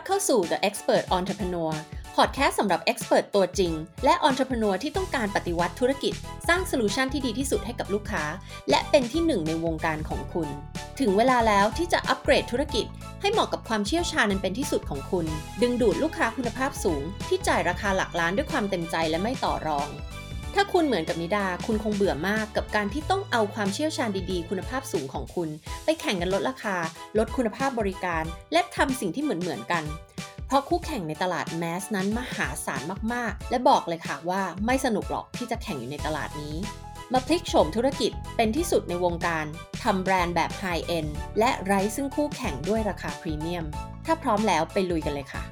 รับเข้าสู่ The Expert Entrepreneur พอดแคสต์สำหรับ Expert ตัวจริง และ Entrepreneur ที่ต้องการปฏิวัติธุรกิจ สร้างโซลูชันที่ดีที่สุดให้กับลูกค้า และเป็นที่หนึ่งในวงการของคุณ ถึงเวลาแล้วที่จะอัปเกรดธุรกิจ ให้เหมาะกับความเชี่ยวชาญนั้นเป็นที่สุดของคุณ ดึงดูดลูกค้าคุณภาพสูง ที่จ่ายราคาหลักล้านด้วยความเต็มใจและไม่ต่อรอง ถ้าคุณเหมือนกับนิดา คุณคงเบื่อมากกับการที่ต้องเอาความเชี่ยวชาญดีๆ คุณภาพสูงของคุณ ไปแข่งกันลดราคา ลดคุณภาพบริการ และทำสิ่งที่เหมือนๆกัน เพราะคู่แข่งในตลาด mass นั้นมหาศาลมากๆ และบอกเลยค่ะว่าไม่สนุกหรอกที่จะแข่งอยู่ในตลาดนี้ มาพลิกโฉมธุรกิจเป็นที่สุดในวงการทำแบรนด์แบบ high-end และไร้ซึ่งคู่แข่งด้วยราคาพรีเมียม ถ้าพร้อมแล้วไปลุยกันเลยค่ะ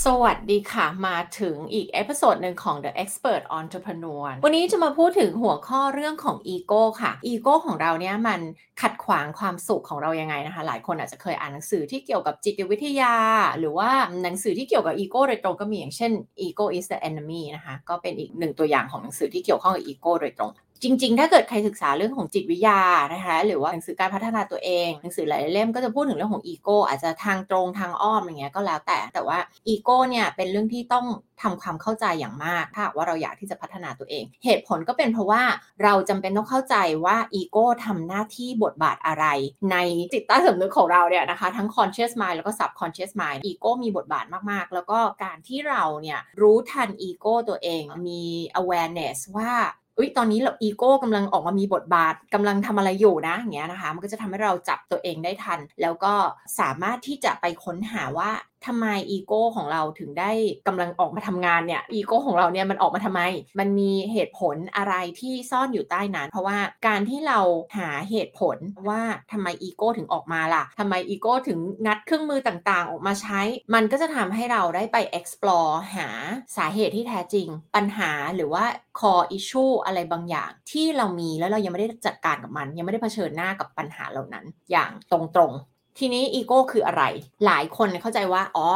สวัสดีค่ะ มาถึงอีก episode หนึ่งของ The Expert Entrepreneur วันนี้จะมาพูดถึงหัวข้อเรื่องของอีโก้ค่ะอีโก้ของเราเนี่ยมันขัดขวางความสุขของเรายังไงนะคะ หลายคนอาจจะเคยอ่านหนังสือที่เกี่ยวกับจิตวิทยา หรือว่าหนังสือที่เกี่ยวกับอีโก้โดยตรงก็มีอย่างเช่น Ego is the enemy นะคะ ก็เป็นอีกหนึ่งตัวอย่างของหนังสือที่เกี่ยวข้องกับอีโก้โดยตรง จริง ๆ ถ้าเกิดใครศึกษาเรื่องของจิตวิทยานะคะหรือว่าหนังสือการพัฒนาตัวเองหนังสือหลายเล่มก็จะพูดถึงเรื่องของอีโก้อาจจะทางตรงทางอ้อมอย่างเงี้ยก็แล้วแต่แต่ว่าอีโก้เนี่ยเป็นเรื่องที่ต้องทำความเข้าใจอย่างมากถ้าว่าเราอยากที่จะพัฒนาตัวเอง เหตุผลก็เป็นเพราะว่าเราจำเป็นต้องเข้าใจว่าอีโก้ทำหน้าที่บทบาทอะไร ในจิตใต้สำนึกของเราเนี่ยนะคะ ทั้ง conscious mind แล้วก็ subconscious mind อีโก้มีบทบาทมากๆ แล้วก็การที่เราเนี่ยรู้ทันอีโก้ตัวเองมี awareness ว่า อุ้ยตอนนี้เราอีโก้กำลังออกมามีบทบาทกำลังทำอะไรอยู่นะอย่างเงี้ยนะคะ มันก็จะทำให้เราจับตัวเองได้ทัน แล้วก็สามารถที่จะไปค้นหาว่า ทำไมอีโก้ของเราถึงได้กำลังออกมาทำงานเนี่ยอีโก้ของเราเนี่ยมันออกมาทำไม มันมีเหตุผลอะไรที่ซ่อนอยู่ใต้นั้น เพราะว่าการที่เราหาเหตุผลว่าทำไมอีโก้ถึงออกมาล่ะทำไมอีโก้ถึงงัดเครื่องมือต่างๆ ออกมาใช้ มันก็จะทำให้เราได้ไป explore หาสาเหตุที่แท้จริง ปัญหาหรือว่า core issue อะไรบางอย่าง ที่เรามีแล้วเรายังไม่ได้จัดการกับมัน ยังไม่ได้เผชิญหน้ากับปัญหาเหล่านั้น อย่างตรงๆ ทีนี้อีโก้คืออะไร หลายคนเข้าใจว่า อ๋อ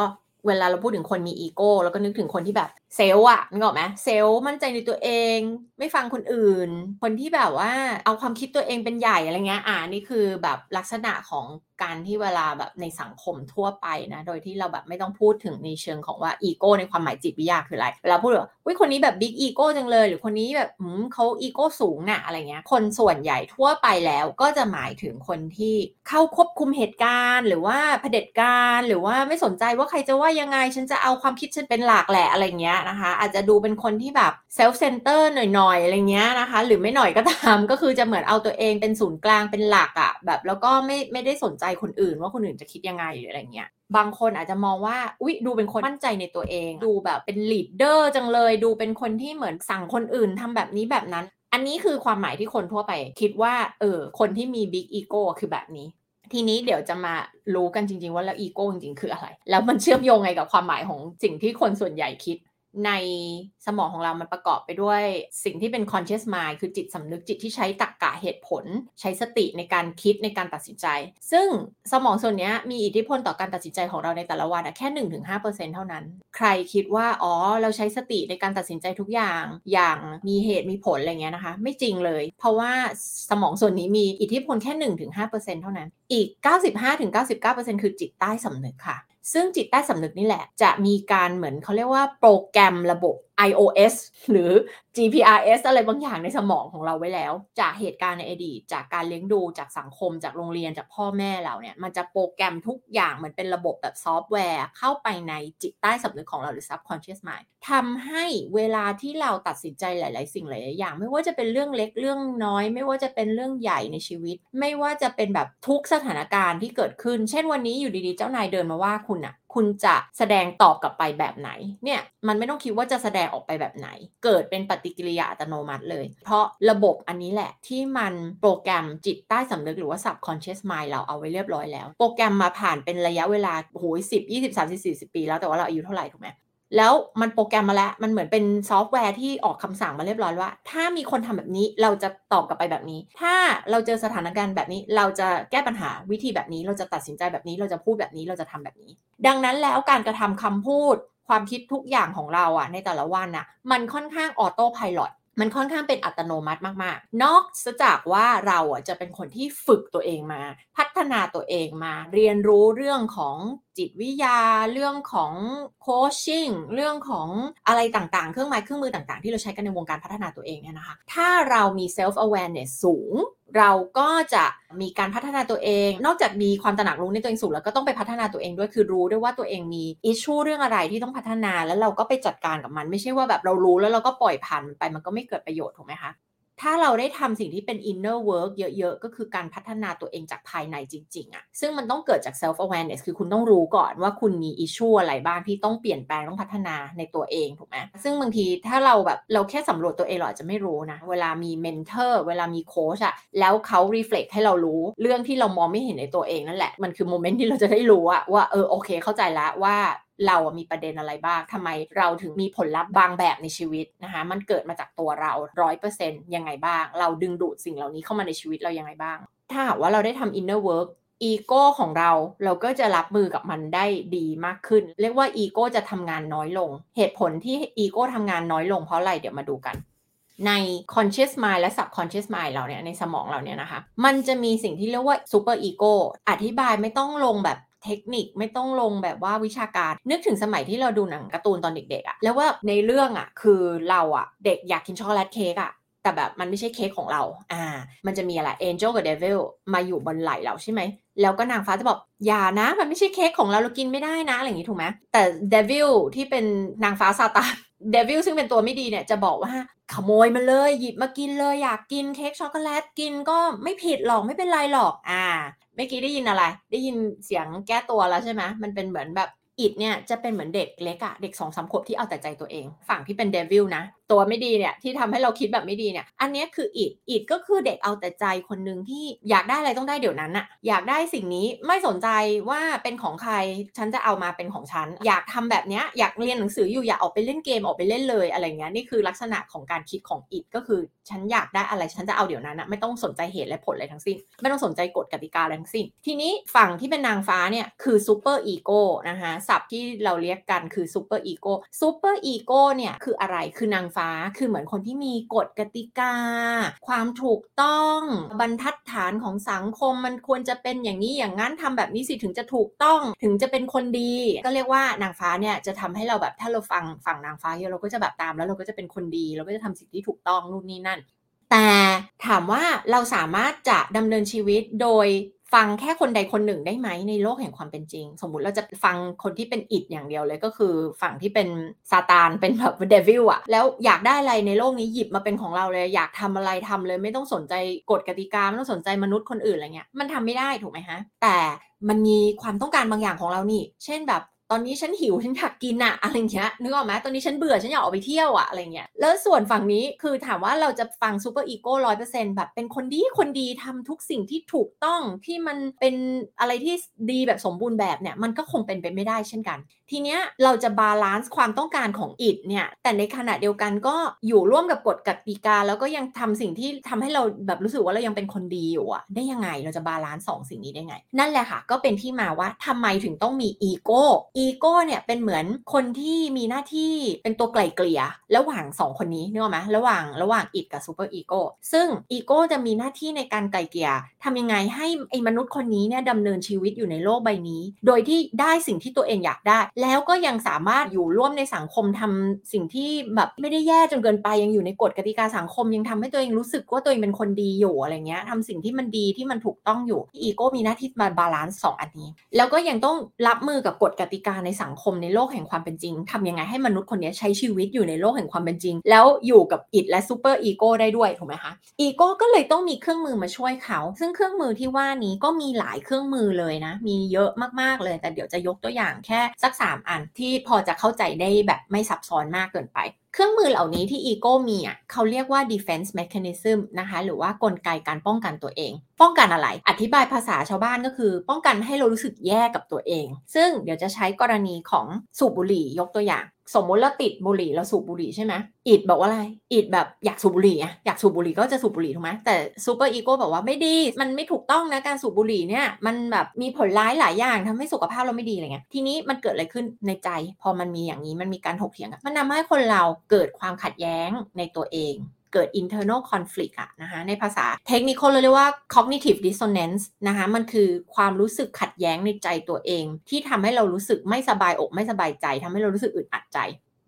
เวลาเราพูดถึงคนมีอีโก้ แล้วก็นึกถึงคนที่แบบ self อะนึกออกไหม self มั่นใจในตัวเอง ไม่ฟังคนอื่น คนที่แบบว่าเอาความคิดตัวเองเป็นใหญ่อะไรเงี้ยอ่านี่คือแบบลักษณะของการที่เวลาแบบในสังคมทั่วไปนะ โดยที่เราแบบไม่ต้องพูดถึงในเชิงของว่าอีโก้ในความหมายจิตวิทยาคืออะไรเวลาพูดว่าอุ้ยคนนี้แบบ big ego จังเลย หรือคนนี้แบบอืมเขาอีโก้สูงน่ะอะไรเงี้ย คนส่วนใหญ่ทั่วไปแล้วก็จะหมายถึงคนที่เข้าควบคุมเหตุการณ์ หรือว่าเผด็จการ หรือว่าไม่สนใจว่าใครจะว่ายังไงฉันจะเอาความคิดฉันเป็นหลักแหละอะไรเงี้ยนะคะ อาจจะดูเป็นคนที่แบบ self-center หน่อยๆอะไรเงี้ยนะคะ หรือไม่หน่อยก็ตามก็คือจะเหมือนเอาตัวเองเป็นศูนย์กลางเป็นหลักอะ่ะแบบแล้วก็ไม่ไม่ได้สนใจคนอื่นว่าคนอื่นจะคิดยังไงหรืออะไรเงี้ยบางคนอาจจะมองว่าอุ๊ยดูเป็นคนมั่นใจในตัวเอง ดูแบบเป็น leader จังเลย ดูเป็นคนที่เหมือนสั่งคนอื่นทำแบบนี้แบบนั้น อันนี้คือความหมายที่คนทั่วไปคิดว่าเออคนที่มี big ego คือแบบนี้ทีนี้เดี๋ยวจะมารู้กันจริง ๆ ว่าแล้วอีโก้จริงๆคืออะไร แล้วมันเชื่อมโยงไงกับความหมายของสิ่งที่คนส่วนใหญ่คิด ในสมองของเรามันประกอบไปด้วยสิ่งที่เป็น conscious mind คือจิตสำนึกจิตที่ใช้ตรรกกะเหตุผล ใช้สติในการคิดในการตัดสินใจ ซึ่งสมองส่วนนี้มีอิทธิพลต่อการตัดสินใจของเราในแต่ละวันแค่ 1-5%เท่านั้น ใครคิดว่าอ๋อเราใช้สติในการตัดสินใจทุกอย่างอย่างมีเหตุมีผลอะไรเงี้ยนะคะ ไม่จริงเลย เพราะว่าสมองส่วนนี้มีอิทธิพลแค่ 1-5%เท่านั้น อีก 95-99%คือจิตใต้สำนึกค่ะ ซึ่งจิตใต้สำนึกนี่แหละ จะมีการเหมือนเขาเรียกว่าโปรแกรมระบบ iOS หรือ GPRS อะไรบางอย่างในสมองของเราไว้แล้ว จากเหตุการณ์ในอดีต จากการเลี้ยงดูจากสังคม จากโรงเรียนจากพ่อแม่เราเนี่ย มันจะโปรแกรมทุกอย่างเหมือนเป็นระบบแบบซอฟต์แวร์ เข้าไปในจิตใต้สำนึกของเราหรือ subconscious mind ทำให้เวลาที่เราตัดสินใจหลาย ๆ สิ่งหลายๆอย่าง ไม่ว่าจะเป็นเรื่องเล็กเรื่องน้อย ไม่ว่าจะเป็นเรื่องใหญ่ในชีวิต ไม่ว่าจะเป็นแบบทุกสถานการณ์ที่เกิดขึ้น เช่นวันนี้อยู่ดี ๆ เจ้านายเดินมาว่าคุณอะคุณจะแสดงตอบกลับไปแบบไหน เนี่ย มันไม่ต้องคิดว่าจะแสดงออกไปแบบไหน เกิดเป็นปฏิกิริยาอัตโนมัติเลย เพราะระบบอันนี้แหละที่มันโปรแกรมจิตใต้สำนึกหรือว่า subconscious mind เราเอาไว้เรียบร้อยแล้ว โปรแกรมมาผ่านเป็นระยะเวลาโอ้โหสิบยี่สิบสามสิบสี่สิบปีแล้วแต่ว่าเราอายุเท่าไหร่ถูกไหมแล้วมันโปรแกรมมาแล้ว มันเหมือนเป็นซอฟต์แวร์ที่ออกคำสั่งมาเรียบร้อยว่า ถ้ามีคนทำแบบนี้เราจะตอบกลับไปแบบนี้ ถ้าเราเจอสถานการณ์แบบนี้ เราจะแก้ปัญหาวิธีแบบนี้ เราจะตัดสินใจแบบนี้ เราจะพูดแบบนี้ เราจะทำแบบนี้ ดังนั้นแล้วการกระทำคำพูด ความคิดทุกอย่างของเราอะในแต่ละวันอะมันค่อนข้าง autopilot มันค่อนข้างเป็นอัตโนมัติมากๆ นอกจากว่าเราอะจะเป็นคนที่ฝึกตัวเองมา พัฒนาตัวเองมา เรียนรู้เรื่องของจิตวิทยา เรื่องของโคชชิ่ง เรื่องของอะไรต่างๆ เครื่องไม้เครื่องมือต่างๆ ที่เราใช้กันในวงการพัฒนาตัวเองเนี่ยนะคะ ถ้าเรามี self awareness สูง เราก็จะมีการพัฒนาตัวเอง นอกจากมีความตระหนักรู้ในตัวเองสูงแล้วก็ต้องไปพัฒนาตัวเองด้วยคือรู้ด้วยว่าตัวเองมีอิชชูเรื่องอะไรที่ต้องพัฒนาแล้วเราก็ไปจัดการกับมัน ไม่ใช่ว่าแบบเรารู้แล้วเราก็ปล่อยผ่านมันไปมันก็ไม่เกิดประโยชน์ถูกไหมคะ ถ้าเราได้ทำสิ่งที่เป็น inner work เยอะๆ ก็คือการพัฒนาตัวเองจากภายในจริงๆอะซึ่งมันต้องเกิดจาก self awareness คือคุณต้องรู้ก่อนว่าคุณมี issue อะไรบ้างที่ต้องเปลี่ยนแปลงต้องพัฒนาในตัวเองถูกไหมซึ่งบางทีถ้าเราแบบเราแค่สำรวจตัวเองเราอาจจะไม่รู้นะ เวลามี mentor เวลามีโค้ชอะแล้วเขา reflect ให้เรารู้เรื่องที่เรามองไม่เห็นในตัวเองนั่นแหละ มันคือโมเมนต์ที่เราจะได้รู้อะว่าเออโอเคเข้าใจแล้วว่า เรามีประเด็นอะไรบ้างทำไมเราถึงมีผลลัพธ์บางแบบในชีวิตนะคะ มันเกิดมาจากตัวเราร้อยเปอร์เซ็นต์ยังไงบ้าง เราดึงดูดสิ่งเหล่านี้เข้ามาในชีวิตเรายังไงบ้าง ถ้าหากว่าเราได้ทำ inner work อีโก้ของเราเราก็จะรับมือกับมันได้ดีมากขึ้น เรียกว่าอีโก้จะทำงานน้อยลง เหตุผลที่อีโก้ทำงานน้อยลงเพราะอะไรเดี๋ยวมาดูกันใน conscious mind และ subconscious mind เราเนี่ยในสมองเราเนี่ยนะคะ มันจะมีสิ่งที่เรียกว่า super ego อธิบายไม่ต้องลงแบบ เทคนิคไม่ต้องลงแบบว่าวิชาการ นึกถึงสมัยที่เราดูหนังการ์ตูนตอนเด็กๆอะแล้วว่าในเรื่องอะคือเราอะเด็กอยากกินช็อกโกแลตเค้กอะแต่แบบมันไม่ใช่เค้กของเรา อ่า มันจะมีอะไร Angel กับ Devil มาอยู่บนไหล่เราใช่ไหม แล้วก็นางฟ้าจะบอกอย่านะ มันไม่ใช่เค้กของเราเรากินไม่ได้นะอะไรอย่างนี้ถูกไหม แต่ Devil ที่เป็นนางฟ้าซาตาน Devil ซึ่งเป็นตัวไม่ดีเนี่ยจะบอกว่าขโมยมาเลยหยิบมากินเลยอยากกินเค้กช็อกโกแลตกินก็ไม่ผิดหรอกไม่เป็นไรหรอก อ่า เมื่อกี้ได้ยินอะไร ได้ยินเสียงแก้ตัวแล้วใช่ไหมมันเป็นเหมือนแบบอิดเนี่ยจะเป็นเหมือนเด็กเล็กอะเด็กสองสามขวบที่เอาแต่ใจตัวเอง ฝั่งที่เป็นเดวิลนะตัวไม่ดีเนี่ยที่ทำให้เราคิดแบบไม่ดีเนี่ยอันนี้คืออิดอิดก็คือเด็กเอาแต่ใจคนหนึ่งที่อยากได้อะไรต้องได้เดี๋ยวนั้นอะอยากได้สิ่งนี้ไม่สนใจว่าเป็นของใครฉันจะเอามาเป็นของฉัน อยากทำแบบเนี้ยอยากเรียนหนังสืออยู่อยากออกไปเล่นเกมออกไปเล่นเลยอะไรเงี้ยนี่คือลักษณะของการคิดของอิดก็คือฉันอยากได้อะไรฉันจะเอาเดี๋ยวนั้นอะไม่ต้องสนใจเหตุและผลอะไรทั้งสิ้น ไม่ต้องสนใจกฎกติกาอะไรทั้งสิ้น ทีนี้ฝั่งที่เป็นนางฟ้าเนี่ยคือ superego นะคะศัพท์ที่เราเรียกกันคือ superego superego เนี่ยคืออะไรคือนางฟ้า คือเหมือนคนที่มีกฎกติกา ความถูกต้องบรรทัดฐานของสังคมมันควรจะเป็นอย่างนี้อย่างนั้นทำแบบนี้สิถึงจะถูกต้องถึงจะเป็นคนดี ก็เรียกว่านางฟ้าเนี่ยจะทำให้เราแบบถ้าเราฟังฝั่งนางฟ้าเยอะเราก็จะแบบตามแล้วเราก็จะเป็นคนดี เราก็จะทำสิ่งที่ถูกต้องนู่นนี่นั่นแต่ถามว่าเราสามารถจะดำเนินชีวิตโดย ฟังแค่คนใดคนหนึ่งได้ไหมในโลกแห่งความเป็นจริง สมมุติเราจะฟังคนที่เป็น id อย่างเดียวเลยก็คือ ฝั่งที่เป็นซาตานเป็นแบบ devil อะแล้วอยากได้อะไรในโลกนี้หยิบมาเป็นของเราเลย อยากทำอะไรทำเลยไม่ต้องสนใจกฎกติกาไม่ต้องสนใจมนุษย์คนอื่นอะไรเงี้ยมันทำไม่ได้ถูกไหมฮะแต่มันมีความต้องการบางอย่างของเรานี่ เช่นแบบ ตอนนี้ฉันหิวฉันอยากกินอะอะไรเงี้ยนึกออกไหมตอนนี้ฉันเบื่อฉันอยากออกไปเที่ยวอะอะไรเงี้ยแล้วส่วนฝั่งนี้คือถามว่าเราจะฟัง superego ร้อยเปอร์เซ็นต์แบบเป็นคนดีคนดีทำทุกสิ่งที่ถูกต้องที่มันเป็นอะไรที่ดีแบบสมบูรณ์แบบเนี่ยมันก็คงเป็นไปไม่ได้เช่นกัน ทีเนี้ยเราจะ balance ความต้องการของ id เนี่ยแต่ในขณะเดียวกันก็อยู่ร่วมกับกฎกติกา แล้วก็ยังทำสิ่งที่ทำให้เราแบบรู้สึกว่าเรายังเป็นคนดีอยู่อะได้ยังไงเราจะ balance สองสิ่งนี้ได้ไง นั่นแหละค่ะก็เป็นที่มาว่าทำไมถึงต้องมีอีโก้อีโก้เนี่ยเป็นเหมือนคนที่มีหน้าที่เป็นตัวไกล่เกลี่ยระหว่างสองคนนี้นึกออกไหมระหว่างระหว่าง id กับ superegoซึ่งอีโก้จะมีหน้าที่ในการไกล่เกลี่ยทำยังไงให้ไอ้มนุษย์คนนี้เนี่ยดำเนินชีวิตอยู่ในโลกใบนี้ โดยที่ได้สิ่งที่ตัวเองอยากได้ แล้วก็ยังสามารถอยู่ร่วมในสังคมทำสิ่งที่แบบไม่ได้แย่จนเกินไปยังอยู่ในกฎกติกาสังคม ยังทำให้ตัวเองรู้สึกว่าตัวเองเป็นคนดีอยู่อะไรเงี้ยทำสิ่งที่มันดีที่มันถูกต้องอยู่อีโก้มีหน้าที่มา balance สองอันนี้ แล้วก็ยังต้องรับมือกับกฎกติกาในสังคมในโลกแห่งความเป็นจริงทำยังไงให้มนุษย์คนนี้ใช้ชีวิตอยู่ในโลกแห่งความเป็นจริง แล้วอยู่กับ id และ superego ได้ด้วยถูกไหมคะอีโก้ก็เลยต้องมีเครื่องมือมาช่วยเขา ซึ่งเครื่องมือที่ว่านี้ก็มีหลายเครื่องมือเลยนะ มีเยอะมากๆเลย แต่เดี๋ยวจะยกตัวอย่างแค่สัก 3 อันที่พอจะเข้าใจได้แบบไม่ซับซ้อนมากเกินไป เครื่องมือเหล่านี้ที่อีโก้มีอะเขาเรียกว่า defense mechanism นะคะหรือว่ากลไกการป้องกันตัวเอง ป้องกันอะไร อธิบายภาษาชาวบ้านก็คือ ป้องกันให้เรารู้สึกแย่กับตัวเอง ซึ่งเดี๋ยวจะใช้กรณีของสูบบุหรี่ยกตัวอย่าง สมมุติเราติดบุหรี่เราสูบบุหรี่ใช่ไหมid บอกว่าอะไร id แบบอยากสูบบุหรี่อะอยากสูบบุหรี่ก็จะสูบบุหรี่ถูกไหมแต่ superego บอกว่าไม่ดี มันไม่ถูกต้องนะการสูบบุหรี่เนี่ยมันแบบมีผลร้ายหลายอย่างทำให้สุขภาพเราไม่ดีอะไรเงี้ยทีนี้มันเกิดอะไรขึ้นในใจ พอมันมีอย่างนี้มันมีการถกเถียงกันมันทำให้คนเราเกิดความขัดแย้งในตัวเอง เกิด internal conflict อะนะคะในภาษาเทคนิคเราเรียกว่า cognitive dissonance นะคะมันคือความรู้สึกขัดแย้งในใจตัวเอง ที่ทำให้เรารู้สึกไม่สบายอกไม่สบายใจทำให้เรารู้สึกอึดอัดใจ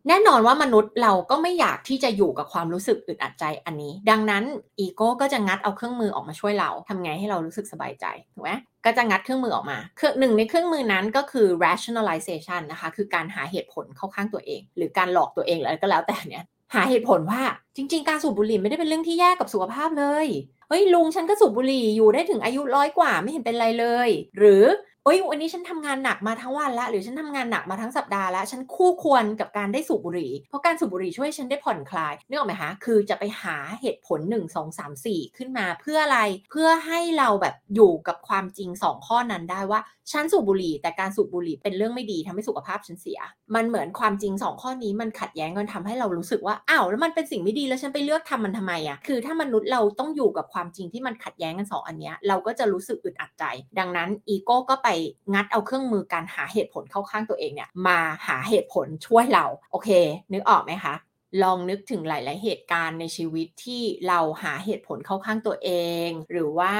แน่นอนว่ามนุษย์เราก็ไม่อยากที่จะอยู่กับความรู้สึกอึดอัดใจอันนี้ ดังนั้นอีโก้ก็จะงัดเอาเครื่องมือออกมาช่วยเราทำไงให้เรารู้สึกสบายใจถูกไหมก็จะงัดเครื่องมือออกมาเครื่องหนึ่งในเครื่องมือนั้นก็คือ rationalization นะคะ คือการหาเหตุผลเข้าข้างตัวเอง หรือการหลอกตัวเองอะไรก็แล้วแต่เนี่ย หาเหตุผลว่าจริง ๆ การสูบบุหรี่ไม่ได้เป็นเรื่องที่แย่กับสุขภาพเลยเฮ้ยลุงฉันก็สูบบุหรี่อยู่ได้ถึงอายุร้อยกว่าไม่เห็นเป็นไรเลย หรือเอ้ยวันนี้ฉันทำงานหนักมาทั้งวันล้วหรือฉันทำงานหนักมาทั้งสัปดาห์ล้วฉันคู่ควรกับการได้สูบบุหรี่เพราะการสูบบุหรี่ช่วยฉันได้ผ่อนคลายนึกออกไหมคะคือจะไปหาเหตุผล 1 2 3 4 ขึ้นมาเพื่ออะไรเพื่อให้เราแบบอยู่กับความจริง 2 ข้อนั้นได้ว่า ฉันสูบบุหรี่ แต่การสูบบุหรี่เป็นเรื่องไม่ดีทำให้สุขภาพฉันเสีย มันเหมือนความจริง 2 ข้อนี้มันขัดแย้งกันทำให้เรารู้สึกว่าอ้าวแล้วมันเป็นสิ่งไม่ดีแล้วฉันไปเลือกทำมันทำไมอะคือถ้ามนุษย์เราต้องอยู่กับความจริงที่มันขัดแย้งกัน 2 อันเนี้ยเราก็จะรู้สึกอึดอัดใจ ดังนั้นอีโก้ก็ไปงัดเอาเครื่องมือการหาเหตุผลเข้าข้างตัวเองเนี่ยมาหาเหตุผลช่วยเราโอเค นึกออกไหมคะ ลองนึกถึงหลาย ๆ เหตุการณ์ในชีวิตที่เราหาเหตุผลเข้าข้างตัวเอง หรือว่า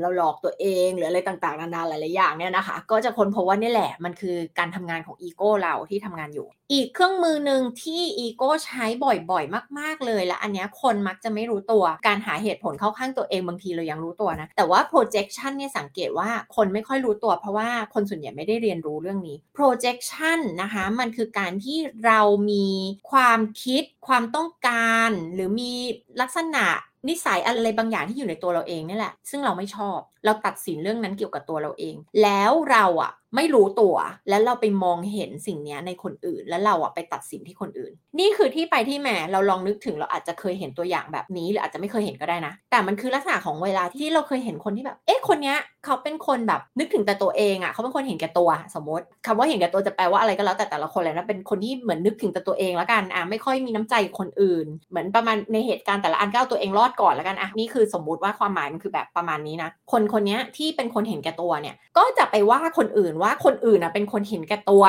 เราหลอกตัวเองหรืออะไรต่าง ๆ นานาหลาย ๆ อย่างเนี่ยนะคะ ก็จะค้นพบว่านี่แหละมันคือการทำงานของอีโก้เราที่ทำงานอยู่ อีกเครื่องมือหนึ่งที่อีโก้ใช้บ่อยๆ มาก ๆ เลย และอันนี้คนมักจะไม่รู้ตัว การหาเหตุผลเข้าข้างตัวเองบางทีเรายังรู้ตัวนะ แต่ว่า projection เนี่ยสังเกตว่าคนไม่ค่อยรู้ตัว เพราะว่าคนส่วนใหญ่ไม่ได้เรียนรู้เรื่องนี้ projection นะคะมันคือการที่เรามีความคิดความต้องการ หรือมีลักษณะนิสัยอะไรบางอย่างที่อยู่ในตัวเราเองนี่แหละ ซึ่งเราไม่ชอบ เราตัดสินเรื่องนั้นเกี่ยวกับตัวเราเอง แล้วเราอะไม่รู้ตัว แล้วเราไปมองเห็นสิ่งนี้ในคนอื่น แล้วเราอะไปตัดสินที่คนอื่น นี่คือที่ไปที่แม่เราลองนึกถึงเราอาจจะเคยเห็นตัวอย่างแบบนี้หรืออาจจะไม่เคยเห็นก็ได้นะ แต่มันคือลักษณะของเวลาที่เราเคยเห็นคนที่แบบ เอ๊ะคนเนี้ยเขาเป็นคนแบบนึกถึงแต่ตัวเองอะเขาเป็นคนเห็นแก่ตัว สมมติคำว่าเห็นแก่ตัวจะแปลว่าอะไรก็แล้วแต่แต่ละคนเลยนะเป็นคนที่เหมือนนึกถึงแต่ตัวเองแล้วกันอะไม่ค่อยมีน้ำใจคนอื่น เหมือนประมาณในเหตุการณ์แต่ละอันก็เอาตัวเองรอดก่อนแล้วกันอะนี่คือสมมุติว่าความหมายมันคือแบบประมาณนี้นะ คนคนนี้ที่เป็นคนเห็นแก่ตัวเนี่ย ก็จะไปว่าคนอื่นว่าคนอื่นอะเป็นคนเห็นแก่ตัว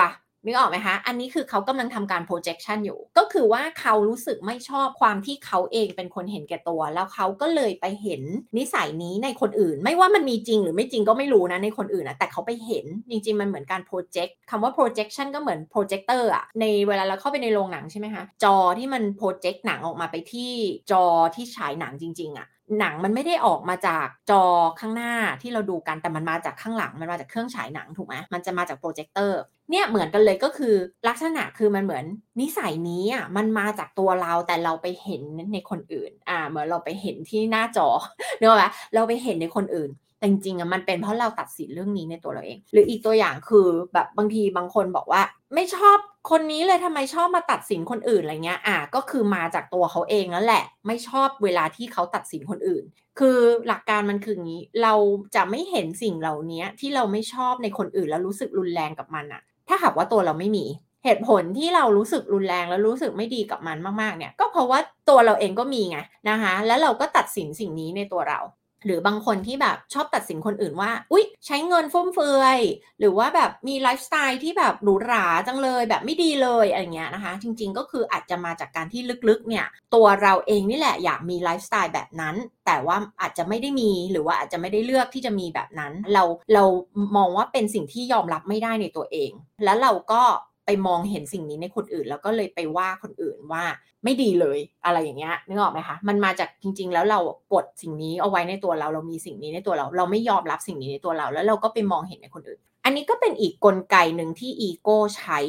นึกออกไหมคะ อันนี้คือเขากำลังทำการ projection อยู่ ก็คือว่าเขารู้สึกไม่ชอบความที่เขาเองเป็นคนเห็นแก่ตัว แล้วเขาก็เลยไปเห็นนิสัยนี้ในคนอื่น ไม่ว่ามันมีจริงหรือไม่จริงก็ไม่รู้นะในคนอื่นนะแต่เขาไปเห็น จริง ๆ มันเหมือนการ project คำว่า projection ก็เหมือน projector อะในเวลาเราเข้าไปในโรงหนังใช่ไหมคะ จอที่มัน project หนังออกมาไปที่จอที่ฉายหนังจริง ๆอะหนังมันไม่ได้ออกมาจากจอข้างหน้าที่เราดูกันแต่มันมาจากข้างหลังมันมาจากเครื่องฉายหนังถูกไหมมันจะมาจากโปรเจคเตอร์ เนี่ยเหมือนกันเลยก็คือลักษณะคือมันเหมือนนิสัยนี้อะมันมาจากตัวเราแต่เราไปเห็นในคนอื่น อ่า เหมือนเราไปเห็นที่หน้าจอเนอะวะเราไปเห็นในคนอื่นแต่จริงๆอะมันเป็นเพราะเราตัดสินเรื่องนี้ในตัวเราเอง หรืออีกตัวอย่างคือแบบบางทีบางคนบอกว่า ไม่ชอบคนนี้เลยทำไมชอบมาตัดสินคนอื่นอะไรเงี้ยอะก็คือมาจากตัวเขาเองนั่นแหละ ไม่ชอบเวลาที่เขาตัดสินคนอื่น คือหลักการมันคืออย่างนี้ เราจะไม่เห็นสิ่งเหล่านี้ที่เราไม่ชอบในคนอื่นแล้วรู้สึกรุนแรงกับมันอะ ถ้าหากว่าตัวเราไม่มี เหตุผลที่เรารู้สึกรุนแรงแล้วรู้สึกไม่ดีกับมันมากๆเนี่ย ก็เพราะว่าตัวเราเองก็มีไงนะคะ แล้วเราก็ตัดสินสิ่งนี้ในตัวเรา หรือบางคนที่แบบชอบตัดสินคนอื่นว่า อุ๊ย ใช้เงินฟุ่มเฟือย หรือว่าแบบมีไลฟ์สไตล์ที่แบบหรูหราจังเลยแบบไม่ดีเลยอะไรเงี้ยนะคะ จริงๆก็คืออาจจะมาจากการที่ลึกๆเนี่ย ตัวเราเองนี่แหละอยากมีไลฟ์สไตล์แบบนั้น แต่ว่าอาจจะไม่ได้มีหรือว่าอาจจะไม่ได้เลือกที่จะมีแบบนั้น เราเรามองว่าเป็นสิ่งที่ยอมรับไม่ได้ในตัวเอง แล้วเราก็ ไปมองเห็นสิ่งนี้ในคนอื่น แล้วก็เลยไปว่าคนอื่นว่าไม่ดีเลยอะไรอย่างเงี้ยนึกออกไหมคะมันมาจากจริง ๆ แล้วเรากดสิ่งนี้เอาไว้ในตัวเราเรามีสิ่งนี้ในตัวเรา เราไม่ยอมรับสิ่งนี้ในตัวเรา แล้วเราก็ไปมองเห็นในคนอื่น อันนี้ก็เป็นอีกกลไกหนึ่งที่อีโก้ใช้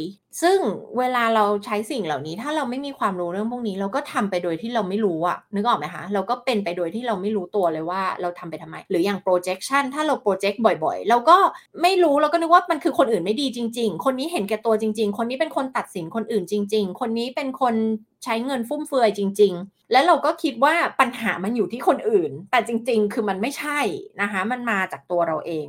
ซึ่งเวลาเราใช้สิ่งเหล่านี้ ถ้าเราไม่มีความรู้เรื่องพวกนี้ เราก็ทำไปโดยที่เราไม่รู้อะนึกออกไหมคะ เราก็เป็นไปโดยที่เราไม่รู้ตัวเลยว่าเราทำไปทำไม หรืออย่าง projection ถ้าเรา project บ่อยๆ เราก็ไม่รู้เราก็นึกว่ามันคือคนอื่นไม่ดีจริง ๆ คนนี้เห็นแก่ตัวจริง ๆ คนนี้เป็นคนตัดสินคนอื่นจริง ๆ คนนี้เป็นคนใช้เงินฟุ่มเฟือยจริง ๆ แล้วเราก็คิดว่าปัญหามันอยู่ที่คนอื่น แต่จริง ๆ คือมันไม่ใช่นะคะ มันมาจากตัวเราเอง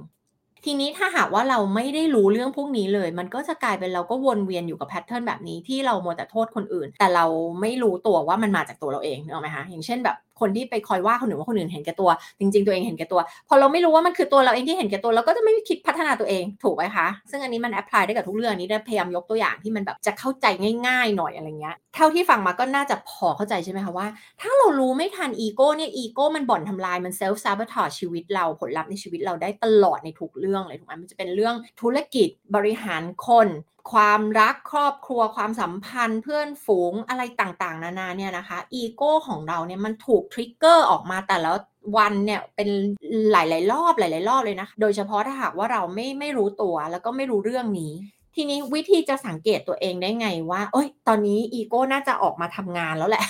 ทีนี้ถ้าหากว่าเราไม่ได้รู้เรื่องพวกนี้เลย มันก็จะกลายเป็นเราก็วนเวียนอยู่กับ pattern แบบนี้ที่เรามัวแต่โทษคนอื่น แต่เราไม่รู้ตัวว่ามันมาจากตัวเราเองนึกออกไหมคะอย่างเช่นแบบ คนที่ไปคอยว่าคนอื่นว่าคนอื่นเห็นแก่ตัว จริง ๆ ตัวเองเห็นแก่ตัว พอเราไม่รู้ว่ามันคือตัวเราเองที่เห็นแก่ตัวเราก็จะไม่คิดพัฒนาตัวเองถูกไหมคะ ซึ่งอันนี้มัน apply ได้กับทุกเรื่องนี้ได้พยายามยกตัวอย่างที่มันแบบจะเข้าใจง่าย ๆ หน่อยอะไรเงี้ยเท่าที่ฟังมาก็น่าจะพอเข้าใจใช่ไหมคะว่า ถ้าเรารู้ไม่ทันอีโก้เนี่ยอีโก้มันบ่อนทำลายมันเซลฟ์ซาบ t ทอชีวิตเราผลลัพธ์ในชีวิตเราได้ตลอดในทุกเรื่องเลยถูกไหมมันจะเป็นเรื่องธุรกิจบริหารคน ความรักครอบครัวความสัมพันธ์เพื่อนฝูงอะไรต่างๆ นานาเนี่ยนะคะอีโก้ของเราเนี่ยมันถูก trigger ออกมาแต่ละวันเนี่ยเป็นหลายๆ รอบหลายๆ รอบเลยนะ โดยเฉพาะถ้าหากว่าเราไม่ไม่รู้ตัวแล้วก็ไม่รู้เรื่องนี้ ทีนี้วิธีจะสังเกตตัวเองได้ไงว่าเอ้ยตอนนี้อีโก้น่าจะออกมาทำงานแล้วแหละ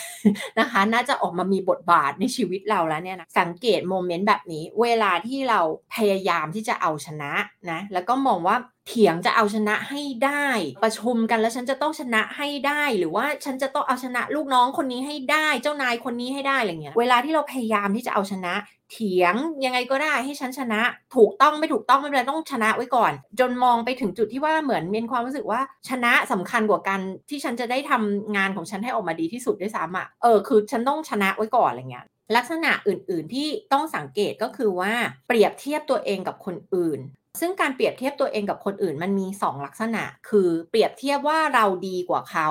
นะคะ น่าจะออกมามีบทบาทในชีวิตเราแล้วเนี่ยนะสังเกต moment แบบนี้ เวลาที่เราพยายามที่จะเอาชนะนะแล้วก็มองว่า ถียงจะเอาชนะให้ได้ ประชุมกันแล้วฉันจะต้องชนะให้ได้ หรือว่าฉันจะต้องเอาชนะลูกน้องคนนี้ให้ได้ เจ้านายคนนี้ให้ได้อะไรเงี้ยเวลาที่เราพยายามที่จะเอาชนะ เถียงยังไงก็ได้ให้ฉันชนะ ถูกต้องไม่ถูกต้องไม่เป็นไรต้องชนะไว้ก่อน จนมองไปถึงจุดที่ว่าเหมือนมีความรู้สึกว่าชนะสำคัญกว่ากันที่ฉันจะได้ทำงานของฉันให้ออกมาดีที่สุดด้วยซ้ำอะเออคือฉันต้องชนะไว้ก่อนอะไรเงี้ยลักษณะอื่น ๆ ที่ต้องสังเกตก็คือว่าเปรียบเทียบตัวเองกับคนอื่น ซึ่งการเปรียบเทียบตัวเองกับคนอื่นมันมี 2 ลักษณะ คือเปรียบเทียบว่าเราดีกว่าเขา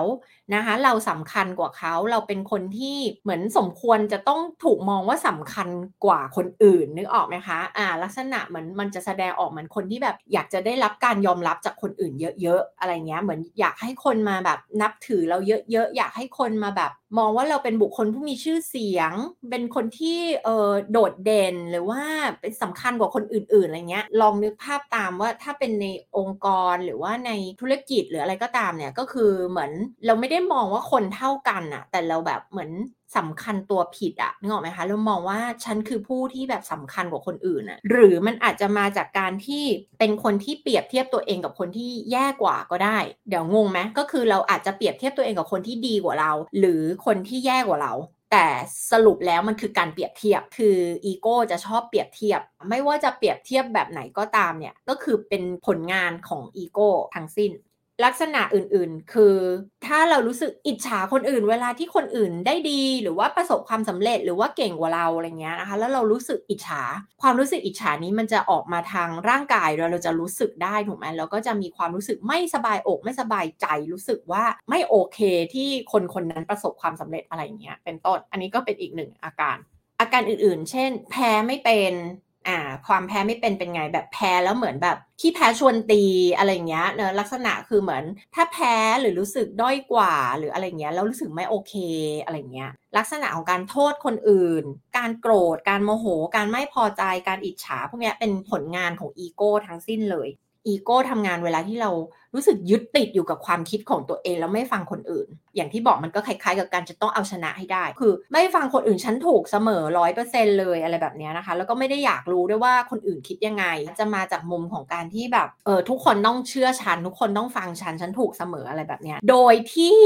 นะคะเราสำคัญกว่าเขาเราเป็นคนที่เหมือนสมควรจะต้องถูกมองว่าสำคัญกว่าคนอื่นนึกออกไหมคะอ่าลักษณะเหมือนมันจะแสดงออกเหมือนคนที่แบบอยากจะได้รับการยอมรับจากคนอื่นเยอะๆอะไรเงี้ยเหมือนอยากให้คนมาแบบนับถือเราเยอะๆอยากให้คนมาแบบ มองว่าเราเป็นบุคคลผู้มีชื่อเสียง เป็นคนที่เออโดดเด่นหรือว่าเป็นสำคัญกว่าคนอื่นๆอะไรเงี้ยลองนึกภาพตามว่าถ้าเป็นในองค์กรหรือว่าในธุรกิจหรืออะไรก็ตามเนี่ยก็คือเหมือนเราไม่ได้มองว่าคนเท่ากันอะแต่เราแบบเหมือนสำคัญตัวผิดอะนึกออกไหมคะเรามองว่าฉันคือผู้ที่แบบสำคัญกว่าคนอื่นอะหรือมันอาจจะมาจากการที่เป็นคนที่เปรียบเทียบตัวเองกับคนที่แย่กว่าก็ได้ เดี๋ยวงงไหมก็คือเราอาจจะเปรียบเทียบตัวเองกับคนที่ดีกว่าเรา หรือคนที่แย่กว่าเราแต่สรุปแล้วมันคือการเปรียบเทียบ คืออีโก้จะชอบเปรียบเทียบ ไม่ว่าจะเปรียบเทียบแบบไหนก็ตามเนี่ย ก็คือเป็นผลงานของอีโก้ทั้งสิ้น ลักษณะอื่นๆ คือถ้าเรารู้สึกอิจฉาคนอื่น เวลาที่คนอื่นได้ดีหรือว่าประสบความสำเร็จหรือว่าเก่งกว่าเราอะไรเงี้ยนะคะ แล้วเรารู้สึกอิจฉา ความรู้สึกอิจฉานี้มันจะออกมาทางร่างกายเราเราจะรู้สึกได้ถูกไหมเราก็จะมีความรู้สึกไม่สบายอกไม่สบายใจรู้สึกว่าไม่โอเคที่คนคนนั้นประสบความสำเร็จอะไรเงี้ยเป็นต้น อันนี้ก็เป็นอีกหนึ่งอาการ อาการอื่นๆ เช่น แพ้ไม่เป็น อ่า ความแพ้ไม่เป็นเป็นไงแบบแพ้แล้วเหมือนแบบขี้แพ้ชวนตีอะไรเงี้ยเนอะลักษณะคือเหมือน ถ้าแพ้หรือรู้สึกด้อยกว่าหรืออะไรเงี้ยแล้วรู้สึกไม่โอเคอะไรเงี้ยลักษณะของการโทษคนอื่น การโกรธ การโมโห การไม่พอใจการอิจฉาพวกนี้เป็นผลงานของอีโก้ทั้งสิ้นเลยอีโก้ทำงานเวลาที่เรา รู้สึกยึดติดอยู่กับความคิดของตัวเองแล้วไม่ฟังคนอื่น อย่างที่บอกมันก็คล้ายๆ กับการจะต้องเอาชนะให้ได้ คือ ไม่ฟังคนอื่นฉันถูกเสมอร้อยเปอร์เซ็นต์เลยอะไรแบบนี้นะคะ แล้วก็ไม่ได้อยากรู้ด้วยว่าคนอื่นคิดยังไง จะมาจากมุมของการที่แบบเออทุกคนต้องเชื่อฉัน ทุกคนต้องฟังฉันฉันถูกเสมออะไรแบบนี้โดยที่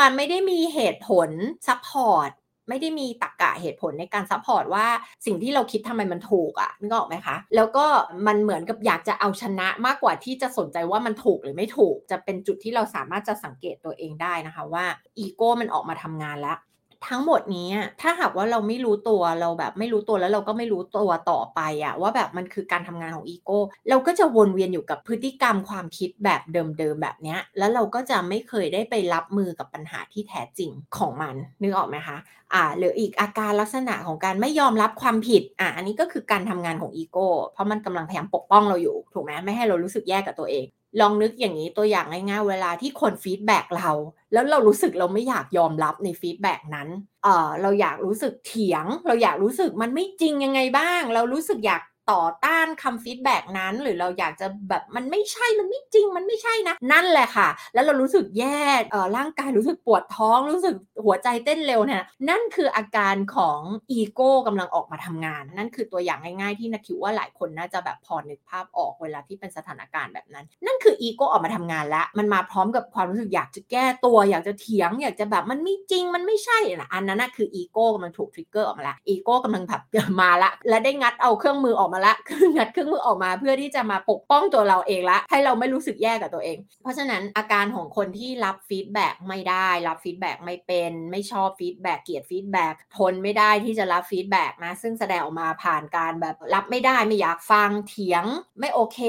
มันไม่ได้มีเหตุผล support ไม่ได้มีตรรกะเหตุผลในการ support ว่าสิ่งที่เราคิดทำไมมันถูกอะ่ะนึกออกไหมคะ แล้วก็มันเหมือนกับอยากจะเอาชนะมากกว่าที่จะสนใจว่ามันถูกหรือไม่ถูก จะเป็นจุดที่เราสามารถจะสังเกตตัวเองได้นะคะว่าอีโก้มันออกมาทำงานแล้ว ทั้งหมดนี้ถ้าหากว่าเราไม่รู้ตัวเราแบบไม่รู้ตัวแล้วเราก็ไม่รู้ตัวต่อไปอะว่าแบบมันคือการทำงานของอีโก้เราก็จะวนเวียนอยู่กับพฤติกรรมความคิดแบบเดิมๆแบบเนี้ยแล้วเราก็จะไม่เคยได้ไปรับมือกับปัญหาที่แท้จริงของมันนึกออกไหมคะอ่าหรืออีกอาการลักษณะของการไม่ยอมรับความผิดอ่าอันนี้ก็คือการทำงานของอีโก้เพราะมันกำลังพยายามปกป้องเราอยู่ถูกไหมไม่ให้เรารู้สึกแย่กับตัวเอง ลองนึกอย่างนี้ตัวอย่างง่ายๆ เวลาที่คน feedback เรา แล้วเรารู้สึกเราไม่อยากยอมรับใน feedback นั้นเออเราอยากรู้สึกเถียง เราอยากรู้สึกมันไม่จริงยังไงบ้าง เรารู้สึกอยาก ต่อต้านคำ feedback นั้น หรือเราอยากจะแบบมันไม่ใช่มันไม่จริงมันไม่ใช่นะ นั่นแหละค่ะ แล้วเรารู้สึกแย่เออร่างกายรู้สึกปวดท้องรู้สึกหัวใจเต้นเร็วเนี่ยนั่นคืออาการของอีโก้กำลังออกมาทำงาน นั่นคือตัวอย่างง่ายๆที่นักคิดว่าหลายคนน่าจะแบบพอนึกภาพออกเวลาที่เป็นสถานการณ์แบบนั้น นั่นคืออีโก้ออกมาทำงานแล้ว มันมาพร้อมกับความรู้สึกอยากจะแก้ตัว อยากจะเถียง อยากจะแบบมันไม่จริงมันไม่ใช่นะอันนั้นนะคืออีโก้กำลังถูก trigger ออกมาแล้วอีโก้กำลังแบบมาละและได้งัดเอาเครื่องมือออกมามาละคืองัดเครื่องมือออกมาเพื่อที่จะมาปกป้องตัวเราเองละ ให้เราไม่รู้สึกแย่กับตัวเอง เพราะฉะนั้นอาการของคนที่รับ feedback ไม่ได้ รับ feedback ไม่เป็น ไม่ชอบ feedback เกลียด feedback ทนไม่ได้ที่จะรับ feedback นะซึ่งแสดงออกมาผ่านการแบบรับไม่ได้ไม่อยากฟังเถียงไม่โอเค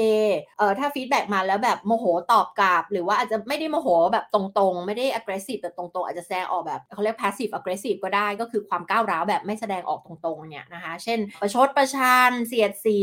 เออถ้า feedback มาแล้วแบบโมโหตอบกลับ หรือว่าอาจจะไม่ได้โมโหแบบตรงๆ ไม่ได้ aggressive แบบตรงๆ อาจจะแสดงออกแบบเขาเรียก passive aggressive ก็ได้ก็คือความก้าวร้าวแบบไม่แสดงออกตรงๆเนี่ยนะคะ เช่นประชดประชันเสียดสี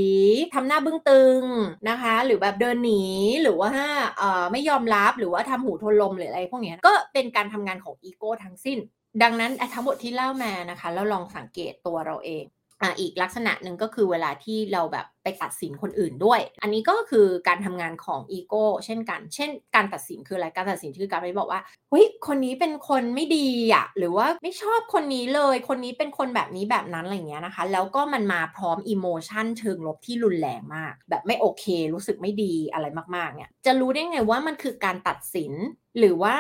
ทำหน้าบึ้งตึงนะคะ หรือแบบเดินหนีหรือว่าเอ่อไม่ยอมรับหรือว่าทำหูทวนลมหรืออะไรพวกนี้ก็เป็นการทำงานของอีโก้ทั้งสิ้น ดังนั้นทั้งหมดที่เล่ามานะคะแล้วลองสังเกตตัวเราเองอ่าอีกลักษณะหนึ่งก็คือเวลาที่เราแบบ ไปตัดสินคนอื่นด้วย อันนี้ก็คือการทำงานของอีโก้เช่นกัน เช่น การตัดสินคืออะไรการตัดสินคือการไปบอกว่าเฮ้ยคนนี้เป็นคนไม่ดีอะหรือว่าไม่ชอบคนนี้เลย คนนี้เป็นคนแบบนี้แบบนั้นอะไรเงี้ยนะคะ แล้วก็มันมาพร้อมอิโมชันเชิงลบที่รุนแรงมาก แบบไม่โอเค รู้สึกไม่ดีอะไรมากๆเนี่ยจะรู้ได้ไงว่ามันคือการตัดสินหรือว่า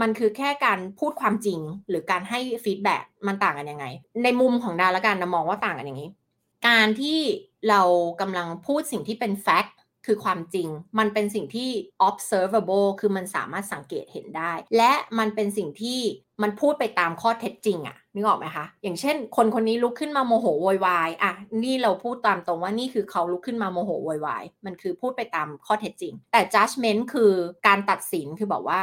มันคือแค่การพูดความจริงหรือการให้ feedback มันต่างกันยังไง ในมุมของดาละกันนะมองว่าต่างกันอย่างนี้ การที่เรากำลังพูดสิ่งที่เป็น fact คือความจริง มันเป็นสิ่งที่ observable คือมันสามารถสังเกตเห็นได้ และมันเป็นสิ่งที่มันพูดไปตามข้อเท็จจริงอะนึกออกไหมคะ อย่างเช่น คนคนนี้ลุกขึ้นมาโมโหโวยวายอะนี่เราพูดตามตรงว่านี่คือเขาลุกขึ้นมาโมโหโวยวายมันคือพูดไปตามข้อเท็จจริง แต่ judgment คือการตัดสินคือบอกว่า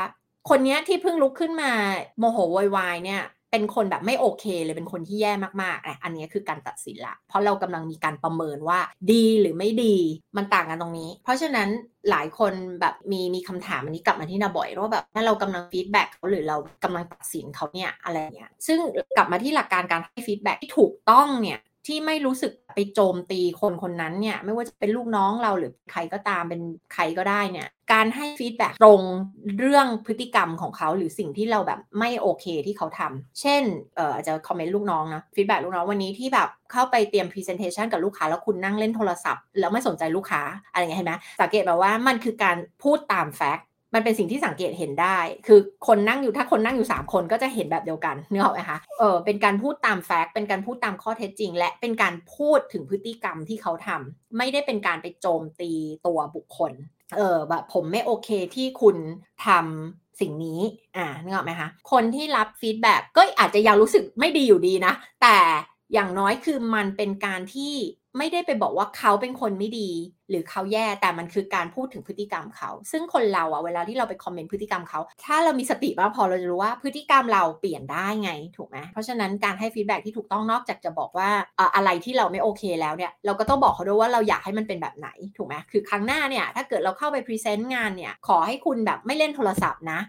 คนนี้ที่เพิ่งลุกขึ้นมาโมโหโวยวายเนี่ย เป็นคนแบบไม่โอเคเลยเป็นคนที่แย่มากๆอะอันนี้คือการตัดสินละ เพราะเรากำลังมีการประเมินว่าดีหรือไม่ดีมันต่างกันตรงนี้ เพราะฉะนั้นหลายคนแบบมีมีคำถามอันนี้กลับมาที่นาบ่อยว่าแบบถ้าเรากำลัง feedback เขาหรือเรากำลังตัดสินเขาเนี่ยอะไรเงี้ยซึ่งกลับมาที่หลักการการให้ feedback ที่ถูกต้องเนี่ย ที่ไม่รู้สึกไปโจมตีคนคนนั้นเนี่ยไม่ว่าจะเป็นลูกน้องเราหรือใครก็ตามเป็นใครก็ได้เนี่ยการให้ feedback ตรงเรื่องพฤติกรรมของเขาหรือสิ่งที่เราแบบไม่โอเคที่เขาทำเช่นเอออาจจะคอมเมนต์ลูกน้องนะ feedback ลูกน้องวันนี้ที่แบบเข้าไปเตรียม presentation กับลูกค้าแล้วคุณนั่งเล่นโทรศัพท์ แล้วไม่สนใจลูกค้าอะไรเงี้ยเห็นไหมสังเกตแบบว่ามันคือการพูดตาม fact มันเป็นสิ่งที่สังเกตเห็นได้ คือคนนั่งอยู่ถ้าคนนั่งอยู่ 3 คนก็จะเห็นแบบเดียวกันนึกออกไหมคะเออเป็นการพูดตาม fact เป็นการพูดตามข้อเท็จจริง และเป็นการพูดถึงพฤติกรรมที่เขาทำไม่ได้เป็นการไปโจมตีตัวบุคคลเออแบบผมไม่โอเคที่คุณทำสิ่งนี้ อ่านึกออกไหมคะ คนที่รับ feedback ก็อาจจะยังรู้สึกไม่ดีอยู่ดีนะ แต่อย่างน้อยคือมันเป็นการที่ไม่ได้ไปบอกว่าเขาเป็นคนไม่ดี หรือเขาแย่แต่มันคือการพูดถึงพฤติกรรมเขา ซึ่งคนเราอะเวลาที่เราไปคอมเมนต์พฤติกรรมเขา ถ้าเรามีสติมากพอเราจะรู้ว่าพฤติกรรมเราเปลี่ยนได้ไงถูกไหมเพราะฉะนั้นการให้ feedback ที่ถูกต้องนอกจากจะบอกว่าอะไรที่เราไม่โอเคแล้วเนี่ยเราก็ต้องบอกเขาด้วยว่าเราอยากให้มันเป็นแบบไหนถูกไหมคือครั้งหน้าเนี่ยถ้าเกิดเราเข้าไปพรีเซนต์งานเนี่ยขอให้คุณแบบไม่เล่นโทรศัพท์นะ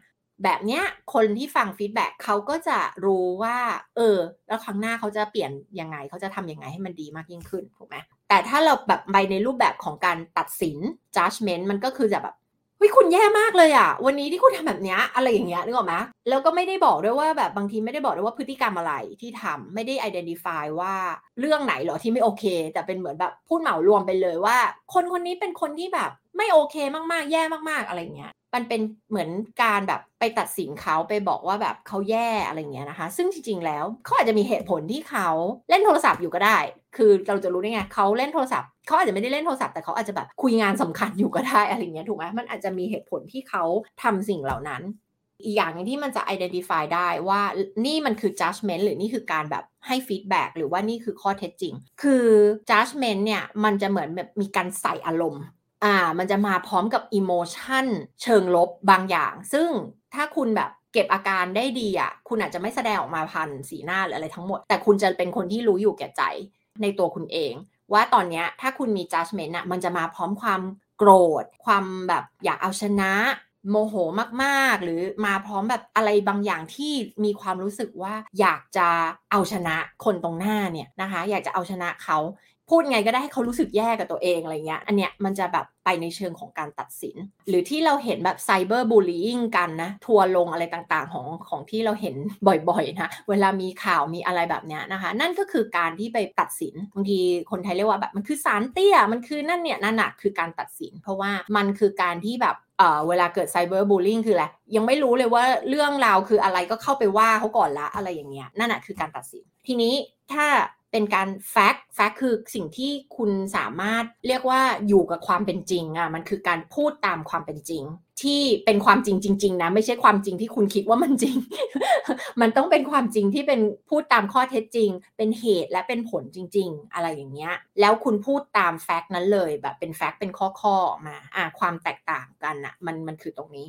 แบบเนี้ยคนที่ฟัง feedback เขาก็จะรู้ว่า เออ แล้วครั้งหน้าเขาจะเปลี่ยนยังไงเขาจะทำยังไงให้มันดีมากยิ่งขึ้นถูกไหมแต่ถ้าเราแบบไปในรูปแบบของการตัดสิน judgment มันก็คือจะแบบเฮ้ยคุณแย่มากเลยอะ่ะวันนี้ที่คุณทำแบบเนี้ยอะไรอย่างเงี้ยนึกออกไหมแล้วก็ไม่ได้บอกด้วยว่าแบบบางทีไม่ได้บอกด้วยว่าพฤติกรรมอะไรที่ทำไม่ได้ identify ว่าเรื่องไหนหรอที่ไม่โอเค แต่เป็นเหมือนแบบพูดเหมารวมไปเลยว่า คนคนนี้เป็นคนที่แบบไม่โอเคมากๆ แย่มากๆอะไรเงี้ย มันเป็นเหมือนการแบบไปตัดสินเขาไปบอกว่าแบบเขาแย่อะไรเงี้ยนะคะ ซึ่งจริงๆแล้วเขาอาจจะมีเหตุผลที่เขาเล่นโทรศัพท์อยู่ก็ได้ คือเราจะรู้ได้ไงเขาเล่นโทรศัพท์เขาอาจจะไม่ได้เล่นโทรศัพท์แต่เขาอาจจะแบบคุยงานสำคัญอยู่ก็ได้อะไรเงี้ยถูกไหมมันอาจจะมีเหตุผลที่เขาทำสิ่งเหล่านั้น อีกอย่างนึงที่มันจะ identify ได้ว่านี่มันคือ judgment หรือนี่คือการแบบให้ feedback หรือว่านี่คือข้อเท็จจริง คือ judgment เนี่ยมันจะเหมือนแบบมีการใส่อารมณ์ อ่ามันจะมาพร้อมกับอิโมชันเชิงลบบางอย่าง ซึ่งถ้าคุณแบบเก็บอาการได้ดีอะคุณอาจจะไม่แสดงออกมาพันสีหน้าหรืออะไรทั้งหมด แต่คุณจะเป็นคนที่รู้อยู่แก่ใจในตัวคุณเอง ว่าตอนนี้ถ้าคุณมี judgment อะมันจะมาพร้อมความโกรธ ความแบบอยากเอาชนะ โมโหมากๆ หรือมาพร้อมแบบอะไรบางอย่างที่มีความรู้สึกว่าอยากจะเอาชนะคนตรงหน้าเนี่ยนะคะ อยากจะเอาชนะเขา พูดไงก็ได้ให้เขารู้สึกแย่กับตัวเองอะไรเงี้ย อันเนี้ยมันจะแบบไปในเชิงของการตัดสิน หรือที่เราเห็นแบบไซเบอร์บูลลี่งกันนะ ทัวลงอะไรต่างๆ ของของที่เราเห็นบ่อยๆนะ เวลามีข่าวมีอะไรแบบเนี้ยนะคะ นั่นก็คือการที่ไปตัดสิน บางทีคนไทยเรียกว่าแบบมันคือสารเตี้ย มันคือนั่นเนี่ยนั่นน่ะคือการตัดสิน เพราะว่ามันคือการที่แบบเอ่อเวลาเกิดไซเบอร์บูลลิงคืออะไรยังไม่รู้เลยว่าเรื่องราวคืออะไรก็เข้าไปว่าเขาก่อนละอะไรอย่างเงี้ยนั่นแหะคือการตัดสิน ทีนี้ถ้า เป็นการแฟกต์แฟกต์คือสิ่งที่คุณสามารถเรียกว่าอยู่กับความเป็นจริงอะมันคือการพูดตามความเป็นจริง ที่เป็นความจริงจริง ๆ นะ ไม่ใช่ความจริงที่คุณคิดว่ามันจริง มันต้องเป็นความจริงที่เป็นพูดตามข้อเท็จจริง เป็นเหตุและเป็นผลจริง ๆ อะไรอย่างเงี้ยแล้วคุณพูดตามแฟกต์นั้นเลยแบบเป็นแฟกต์เป็นข้อๆออกมาอ่าความแตกต่างกันอะมันมันคือตรงนี้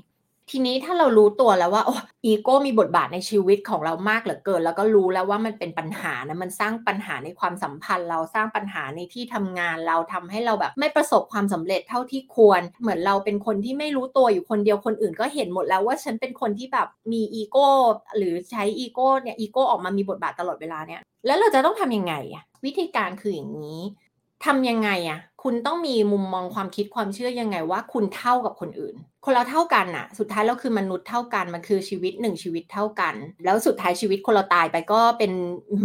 ทีนี้ถ้าเรารู้ตัวแล้วว่าโอ้อีโก้มีบทบาทในชีวิตของเรามากเหลือเกิน แล้วก็รู้แล้วว่ามันเป็นปัญหานะมันสร้างปัญหาในความสัมพันธ์ เราสร้างปัญหาในที่ทำงานเราทำให้เราแบบ ไม่ประสบความสำเร็จเท่าที่ควร เหมือนเราเป็นคนที่ไม่รู้ตัวอยู่คนเดียวคนอื่นก็เห็นหมดแล้วว่าฉันเป็นคนที่แบบมีอีโก้หรือใช้อีโก้เนี่ยอีโก้ออกมามีบทบาทตลอดเวลาเนี่ยแล้วเราจะต้องทำยังไงอะวิธีการคืออย่างนี้ทำยังไงอะ คุณต้องมีมุมมองความคิดความเชื่อยังไงว่าคุณเท่ากับคนอื่น คนเราเท่ากันอะสุดท้ายเราคือมนุษย์เท่ากัน มันคือชีวิตหนึ่งชีวิตเท่ากัน แล้วสุดท้ายชีวิตคนเราตายไปก็เป็น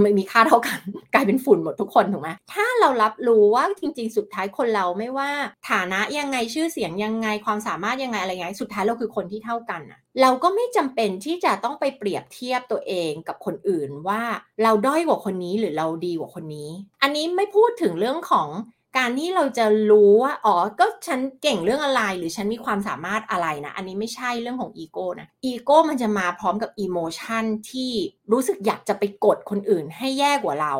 ไม่มีค่าเท่ากัน กลายเป็นฝุ่นหมดทุกคนถูกไหมถ้าเรารับรู้ว่าจริง ๆ สุดท้ายคนเราไม่ว่า ฐานะยังไงชื่อเสียงยังไงความสามารถยังไงอะไรไงสุดท้ายเราคือคนที่เท่ากันอะเราก็ไม่จำเป็นที่จะต้องไปเปรียบเทียบตัวเองกับคนอื่นว่าเราด้อยกว่าคนนี้หรือเราดีกว่าคนนี้ อันนี้ไม่พูดถึงเรื่องของ การที่เราจะรู้ว่าอ๋อก็ฉันเก่งเรื่องอะไรหรือฉันมีความสามารถอะไรนะ อันนี้ไม่ใช่เรื่องของอีโก้นะอีโก้มันจะมาพร้อมกับ emotion ที่รู้สึกอยากจะไปกดคนอื่นให้แย่กว่าเรา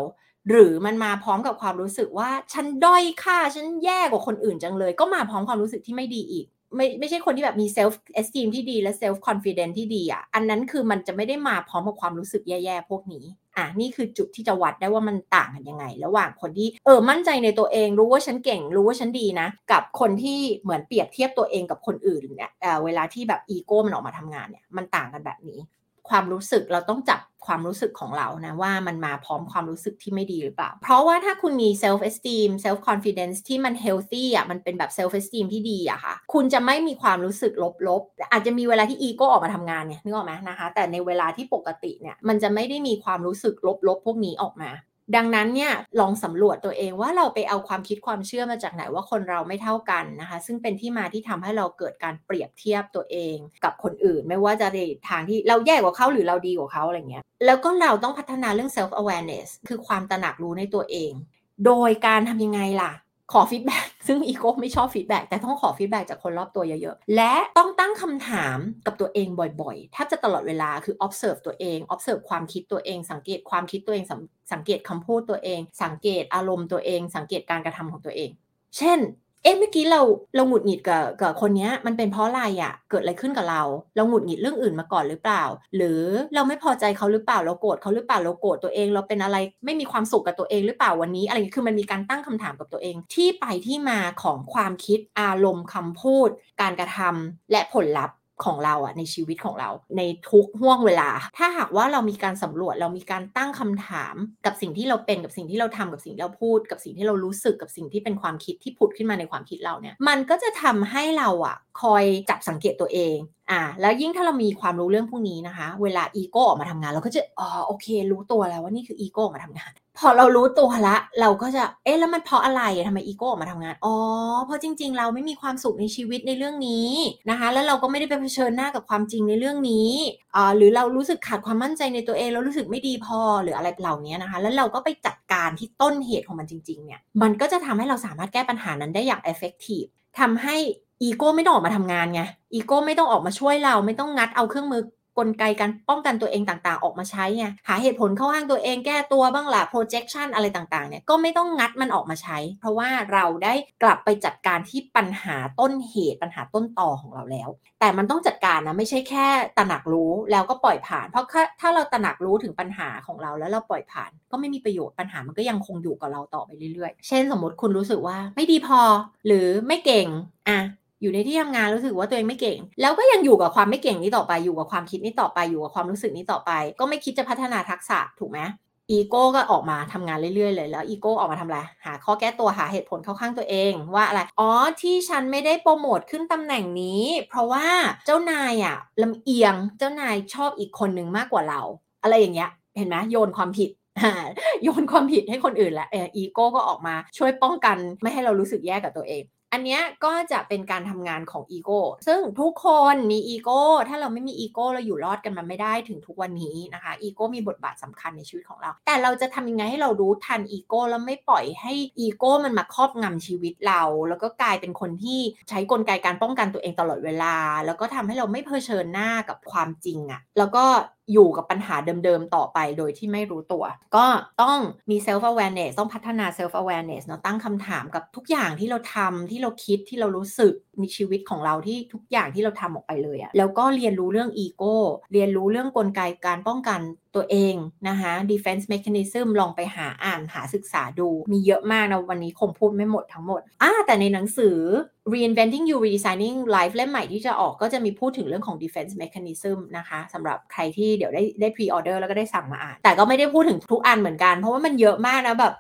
หรือมันมาพร้อมกับความรู้สึกว่า ฉันด้อยค่าฉันแย่กว่าคนอื่นจังเลย ก็มาพร้อมความรู้สึกที่ไม่ดีอีก ไม่ไม่ใช่คนที่แบบมี self esteem ที่ดีและเซลฟ์คอนฟ idence ที่ดีอะ อันนั้นคือมันจะไม่ได้มาพร้อมกับความรู้สึกแย่ๆพวกนี้ อะนี่คือจุดที่จะวัดได้ว่ามันต่างกันยังไง ระหว่างคนที่เออมั่นใจในตัวเองรู้ว่าฉันเก่งรู้ว่าฉันดีนะ กับคนที่เหมือนเปรียบเทียบตัวเองกับคนอื่นเนี่ยเวลาที่แบบอีโก้มันออกมาทำงานเนี่ยมันต่างกันแบบนี้ ความรู้สึกเราต้องจับความรู้สึกของเรานะว่ามันมาพร้อมความรู้สึกที่ไม่ดีหรือเปล่า เพราะว่าถ้าคุณมี self esteem self confidence ที่มัน healthy อะมันเป็นแบบ self esteem ที่ดีอะค่ะ คุณจะไม่มีความรู้สึกลบๆ อาจจะมีเวลาที่ ego ออกมาทำงานเนี่ยนึกออกไหมนะคะ แต่ในเวลาที่ปกติเนี่ยมันจะไม่ได้มีความรู้สึกลบๆ พวกนี้ออกมา ดังนั้นเนี่ยลองสำรวจตัวเองว่าเราไปเอาความคิดความเชื่อมาจากไหนว่าคนเราไม่เท่ากันนะคะ ซึ่งเป็นที่มาที่ทำให้เราเกิดการเปรียบเทียบตัวเองกับคนอื่น ไม่ว่าจะในทางที่เราแย่กว่าเขาหรือเราดีกว่าเขาอะไรเงี้ยแล้วก็เราต้องพัฒนาเรื่อง self awareness คือความตระหนักรู้ในตัวเอง โดยการทำยังไงล่ะ ขอ feedback ซึ่งอีโก้ไม่ชอบ feedback แต่ต้องขอ feedback จากคนรอบตัวเยอะๆ และต้องตั้งคำถามกับตัวเองบ่อยๆแทบจะตลอดเวลาคือ observe ตัวเอง observe ความคิดตัวเอง สังเกตความคิดตัวเองสังเกตคำพูดตัวเอง สังเกตอารมณ์ตัวเอง สังเกตการกระทำของตัวเอง เช่น เอ๊ะเมื่อกี้เราเราหงุดหงิดกับกับคนนี้มันเป็นเพราะอะไรอะ่ะเกิดอะไรขึ้นกับเรา เราหงุดหงิดเรื่องอื่นมาก่อนหรือเปล่า หรือเราไม่พอใจเขาหรือเปล่าเราโกรธเขาหรือเปล่าเราโกรธตัวเอง เราเป็นอะไรไม่มีความสุขกับตัวเองหรือเปล่าวันนี้อะไรคือมันมีการตั้งคำถามกับตัวเอง ที่ไปที่มาของความคิดอารมณ์คำพูด การกระทำและผลลัพธ์ ของเราอะในชีวิตของเรา ในทุกห่วงเวลา ถ้าหากว่าเรามีการสำรวจเรามีการตั้งคำถามกับสิ่งที่เราเป็นกับสิ่งที่เราทำกับสิ่งที่เราพูด กับสิ่งที่เรารู้สึกกับสิ่งที่เป็นความคิดที่ผุดขึ้นมาในความคิดเราเนี่ยมันก็จะทำให้เราอะคอยจับสังเกตตัวเองอ่าแล้วยิ่งถ้าเรามีความรู้เรื่องพวกนี้นะคะ เวลาอีโก้ออกมาทำงาน เราก็จะอ๋อโอเค รู้ตัวแล้วว่านี่คืออีโก้มาทำงาน พอเรารู้ตัวละ เราก็จะเอ๊ะแล้วมันเพราะอะไรทำไมอีโก้ออกมาทำงานอ๋อเพราะจริง ๆ เราไม่มีความสุขในชีวิตในเรื่องนี้นะคะ แล้วเราก็ไม่ได้ไปเผชิญหน้ากับความจริงในเรื่องนี้อ่าหรือเรารู้สึกขาดความมั่นใจในตัวเองเรารู้สึกไม่ดีพอหรืออะไรเหล่านี้นะคะ แล้วเราก็ไปจัดการที่ต้นเหตุของมันจริง ๆเนี่ยมันก็จะทำให้เราสามารถแก้ปัญหานั้นได้อย่าง effective ทำให้ อีโก้ไม่ต้องออกมาทำงานไงอีโก้ไม่ต้องออกมาช่วยเราไม่ต้องงัดเอาเครื่องมือกลไกการป้องกันตัวเองต่างๆ ออกมาใช้ไงหาเหตุผลเข้าข้างตัวเองแก้ตัวบ้างละ projection อะไรต่างๆเนี่ยก็ไม่ต้องงัดมันออกมาใช้ เพราะว่าเราได้กลับไปจัดการที่ปัญหาต้นเหตุปัญหาต้นต่อของเราแล้ว แต่มันต้องจัดการนะไม่ใช่แค่ตระหนักรู้แล้วก็ปล่อยผ่าน เพราะถ้าเราตระหนักรู้ถึงปัญหาของเราแล้วเราปล่อยผ่าน ก็ไม่มีประโยชน์ปัญหามันก็ยังคงอยู่กับเราต่อไปเรื่อยๆ เช่น สมมติคุณรู้สึกว่าไม่ดีพอ หรือไม่เก่งอะ อยู่ในที่ทำงานรู้สึกว่าตัวเองไม่เก่ง แล้วก็ยังอยู่กับความไม่เก่งนี้ต่อไปอยู่กับความคิดนี้ต่อไปอยู่กับความรู้สึกนี้ต่อไป ก็ไม่คิดจะพัฒนาทักษะถูกไหมอีโก้ก็ออกมาทำงานเรื่อยๆเลยแล้วอีโก้ออกมาทำอะไรหาข้อแก้ตัวหาเหตุผลเข้าข้างตัวเองว่าอะไรอ๋อที่ฉันไม่ได้โปรโมทขึ้นตำแหน่งนี้ เพราะว่าเจ้านายอะลำเอียงเจ้านายชอบอีกคนหนึ่งมากกว่าเรา อะไรอย่างเงี้ยเห็นไหมโยนความผิดโยนความผิดให้คนอื่นแหละอีโก้ก็ออกมาช่วยป้องกันไม่ให้เรารู้สึกแย่กับตัวเอง อันนี้ก็จะเป็นการทำงานของอีโก้ซึ่งทุกคนมีอีโก้ถ้าเราไม่มีอีโก้เราอยู่รอดกันมันไม่ได้ถึงทุกวันนี้นะคะอีโก้มีบทบาทสำคัญในชีวิตของเรา แต่เราจะทำยังไงให้เรารู้ทันอีโก้แล้วไม่ปล่อยให้อีโก้มันมาครอบงำชีวิตเรา แล้วก็กลายเป็นคนที่ใช้กลไกการป้องกันตัวเองตลอดเวลา แล้วก็ทำให้เราไม่เผชิญหน้ากับความจริงอะแล้วก็ อยู่กับปัญหาเดิมๆต่อไปโดยที่ไม่รู้ตัว ก็ต้องมี self awareness ต้องพัฒนา self awareness เนาะตั้งคำถามกับทุกอย่างที่เราทำที่เราคิดที่เรารู้สึกในชีวิตของเราที่ทุกอย่างที่เราทำออกไปเลยอะแล้วก็เรียนรู้เรื่อง ego เรียนรู้เรื่องกลไกการป้องกัน ตัวเองนะคะ defense mechanism ลองไปหาอ่านหาศึกษาดู มีเยอะมากนะ วันนี้คงพูดไม่หมดทั้งหมดอ่าแต่ในหนังสือ reinventing you redesigning life เล่มใหม่ที่จะออกก็จะมีพูดถึงเรื่องของ defense mechanism นะคะสำหรับใครที่เดี๋ยวได้ได้ pre order แล้วก็ได้สั่งมาอ่าน แต่ก็ไม่ได้พูดถึงทุกอันเหมือนกัน เพราะว่ามันเยอะมากนะแบบ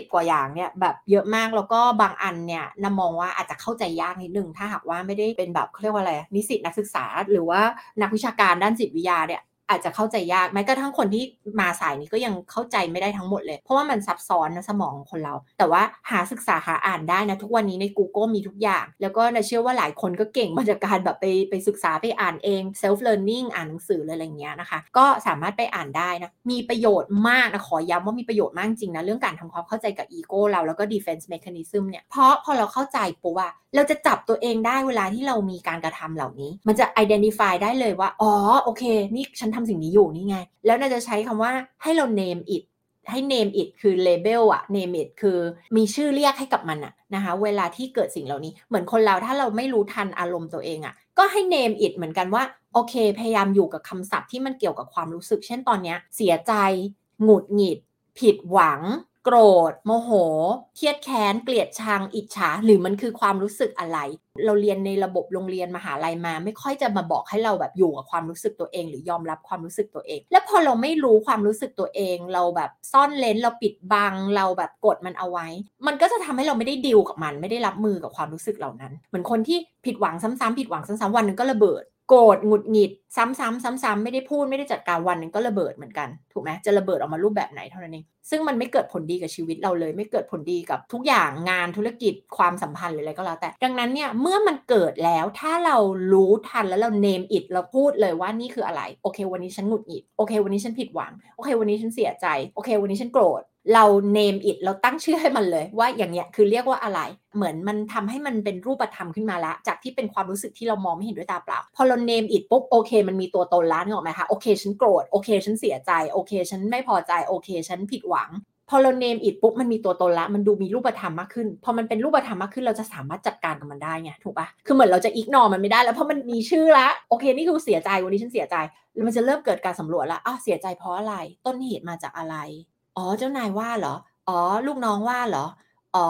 20 กว่าอย่างเนี่ยแบบเยอะมากแล้วก็บางอันเนี่ยนามองว่าอาจจะเข้าใจยากนิดนึง ถ้าหากว่าไม่ได้เป็นแบบเขาเรียกว่าอะไรนิสิตนักศึกษา หรือว่านักวิชาการด้านจิตวิทยาเนี่ย อาจจะเข้าใจยากแม้กระทั่งคนที่มาสายนี้ก็ยังเข้าใจไม่ได้ทั้งหมดเลย เพราะว่ามันซับซ้อนนะสมองของคนเรา แต่ว่าหาศึกษาหาอ่านได้นะทุกวันนี้ใน Google มีทุกอย่าง แล้วก็นะเชื่อว่าหลายคนก็เก่งมาจากการแบบไปไปศึกษาไปอ่านเอง self learning อ่านหนังสืออะไรอย่างเงี้ยนะคะ ก็สามารถไปอ่านได้นะมีประโยชน์มากนะขอย้ำว่ามีประโยชน์มากจริงนะเรื่องการทำความเข้าใจกับอีโก้เราแล้วก็ defense mechanism เนี่ยเพราะพอเราเข้าใจปุ๊บว่าเราจะจับตัวเองได้เวลาที่เรามีการกระทำเหล่านี้ มันจะ identify ได้เลยว่าอ๋อโอเคนี่ฉันทำสิ่งนี้อยู่นี่ไง แล้วน่าจะใช้คำว่าให้เรา name it ให้ name it คือ label อะ name it คือมีชื่อเรียกให้กับมันอะนะคะ เวลาที่เกิดสิ่งเหล่านี้ เหมือนคนเราถ้าเราไม่รู้ทันอารมณ์ตัวเองอะก็ให้ name it เหมือนกันว่า โอเค พยายามอยู่กับคำศัพท์ที่มันเกี่ยวกับความรู้สึก เช่นตอนนี้เสียใจ หงุดหงิด ผิดหวัง โกรธ โมโห เครียดแค้น เกลียดชัง อิจฉา หรือมันคือความรู้สึกอะไร เราเรียนในระบบโรงเรียนมหาลัยมา ไม่ค่อยจะมาบอกให้เราแบบอยู่กับความรู้สึกตัวเอง หรือยอมรับความรู้สึกตัวเอง แล้วพอเราไม่รู้ความรู้สึกตัวเอง เราแบบซ่อนเลนเราปิดบัง เราแบบกดมันเอาไว้ มันก็จะทำให้เราไม่ได้ดิวกับมัน ไม่ได้รับมือกับความรู้สึกเหล่านั้น เหมือนคนที่ผิดหวังซ้ำๆผิดหวังซ้ำๆวันนึงก็ระเบิด โกรธหงุดหงิด ซ้ำๆซ้ำๆไม่ได้พูดไม่ได้จัดการวันนึงก็ระเบิดเหมือนกันถูกไหมจะระเบิดออกมารูปแบบไหนเท่านั้นเองซึ่งมันไม่เกิดผลดีกับชีวิตเราเลย ไม่เกิดผลดีกับทุกอย่างงานธุรกิจความสัมพันธ์หรืออะไรก็แล้วแต่ ดังนั้นเนี่ยเมื่อมันเกิดแล้วถ้าเรารู้ทันแล้วเราเนมอิดเราพูดเลยว่านี่คืออะไรโอเค วันนี้ฉันหงุดหงิดโอเค วันนี้ฉันผิดหวังโอเค วันนี้ฉันเสียใจโอเค วันนี้ฉันโกรธ เราเนมอิดเราตั้งชื่อให้มันเลย ว่าอย่างเนี้ยคือเรียกว่าอะไร เหมือนมันทำให้มันเป็นรูปธรรมขึ้นมาแล้ว จากที่เป็นความรู้สึกที่เรามองไม่เห็นด้วยตาเปล่า พอเราเนมอิดปุ๊บโอเค มันมีตัวตนล้านนึกออกไหมคะโอเคฉันโกรธโอเคฉันเสียใจโอเคฉันไม่พอใจโอเคฉันผิดหวังพอเราเนมอิดปุ๊บมันมีตัวตนละมันดูมีรูปธรรมมากขึ้น พอมันเป็นรูปธรรมมากขึ้นเราจะสามารถจัดการกับมันได้ไงถูกปะคือเหมือนเราจะอิกนอมันไม่ได้แล้วเพราะมันมีชื่อละโอเคนี่คือเสียใจวันนี้ฉันเสียใจแล้วมันจะเริ่มเกิดการสำรวจละอ้าวเสียใจเพราะอะไร ต้นเหตุมาจากอะไร อ๋อเจ้านายว่าเหรอ อ๋อ ลูกน้องว่าเหรอ อ๋อ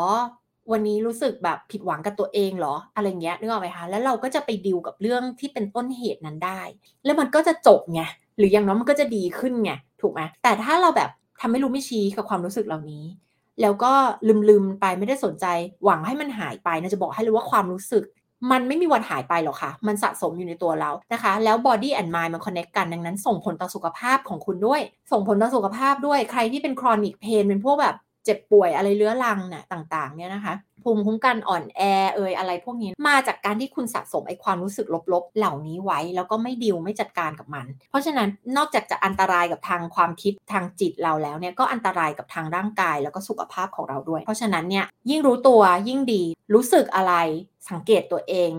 วันนี้รู้สึกแบบผิดหวังกับตัวเองเหรอ อะไรเงี้ยนึกออกไหมคะแล้วเราก็จะไปดิวกับเรื่องที่เป็นต้นเหตุนั้นได้ แล้วมันก็จะจบไงหรืออย่างน้อยมันก็จะดีขึ้นไงถูกไหมแต่ถ้าเราแบบทำไม่รู้ไม่ชี้กับความรู้สึกเหล่านี้ แล้วก็ลืมๆไปไม่ได้สนใจ หวังให้มันหายไปนะจะบอกให้เลยว่าความรู้สึก มันไม่มีวันหายไปหรอกค่ะ มันสะสมอยู่ในตัวเรานะคะ แล้ว body and mind มัน connect กัน ดังนั้นส่งผลต่อสุขภาพของคุณด้วย ส่งผลต่อสุขภาพด้วย ใครที่เป็น chronic pain เป็นพวกแบบเจ็บป่วยอะไรเรื้อรังเนี่ยต่างๆเนี่ยนะคะ ภูมิคุ้มกันอ่อนแอเอ่ยอะไรพวกนี้ มาจากการที่คุณสะสมไอ้ความรู้สึกลบๆ เหล่านี้ไว้แล้วก็ไม่ดิวไม่จัดการกับมัน เพราะฉะนั้นนอกจากจะอันตรายกับทางความคิดทางจิตเราแล้วเนี่ยก็อันตรายกับทางร่างกายแล้วก็สุขภาพของเราด้วย เพราะฉะนั้นเนี่ยยิ่งรู้ตัวยิ่งดีรู้สึกอะไร สังเกตตัวเอง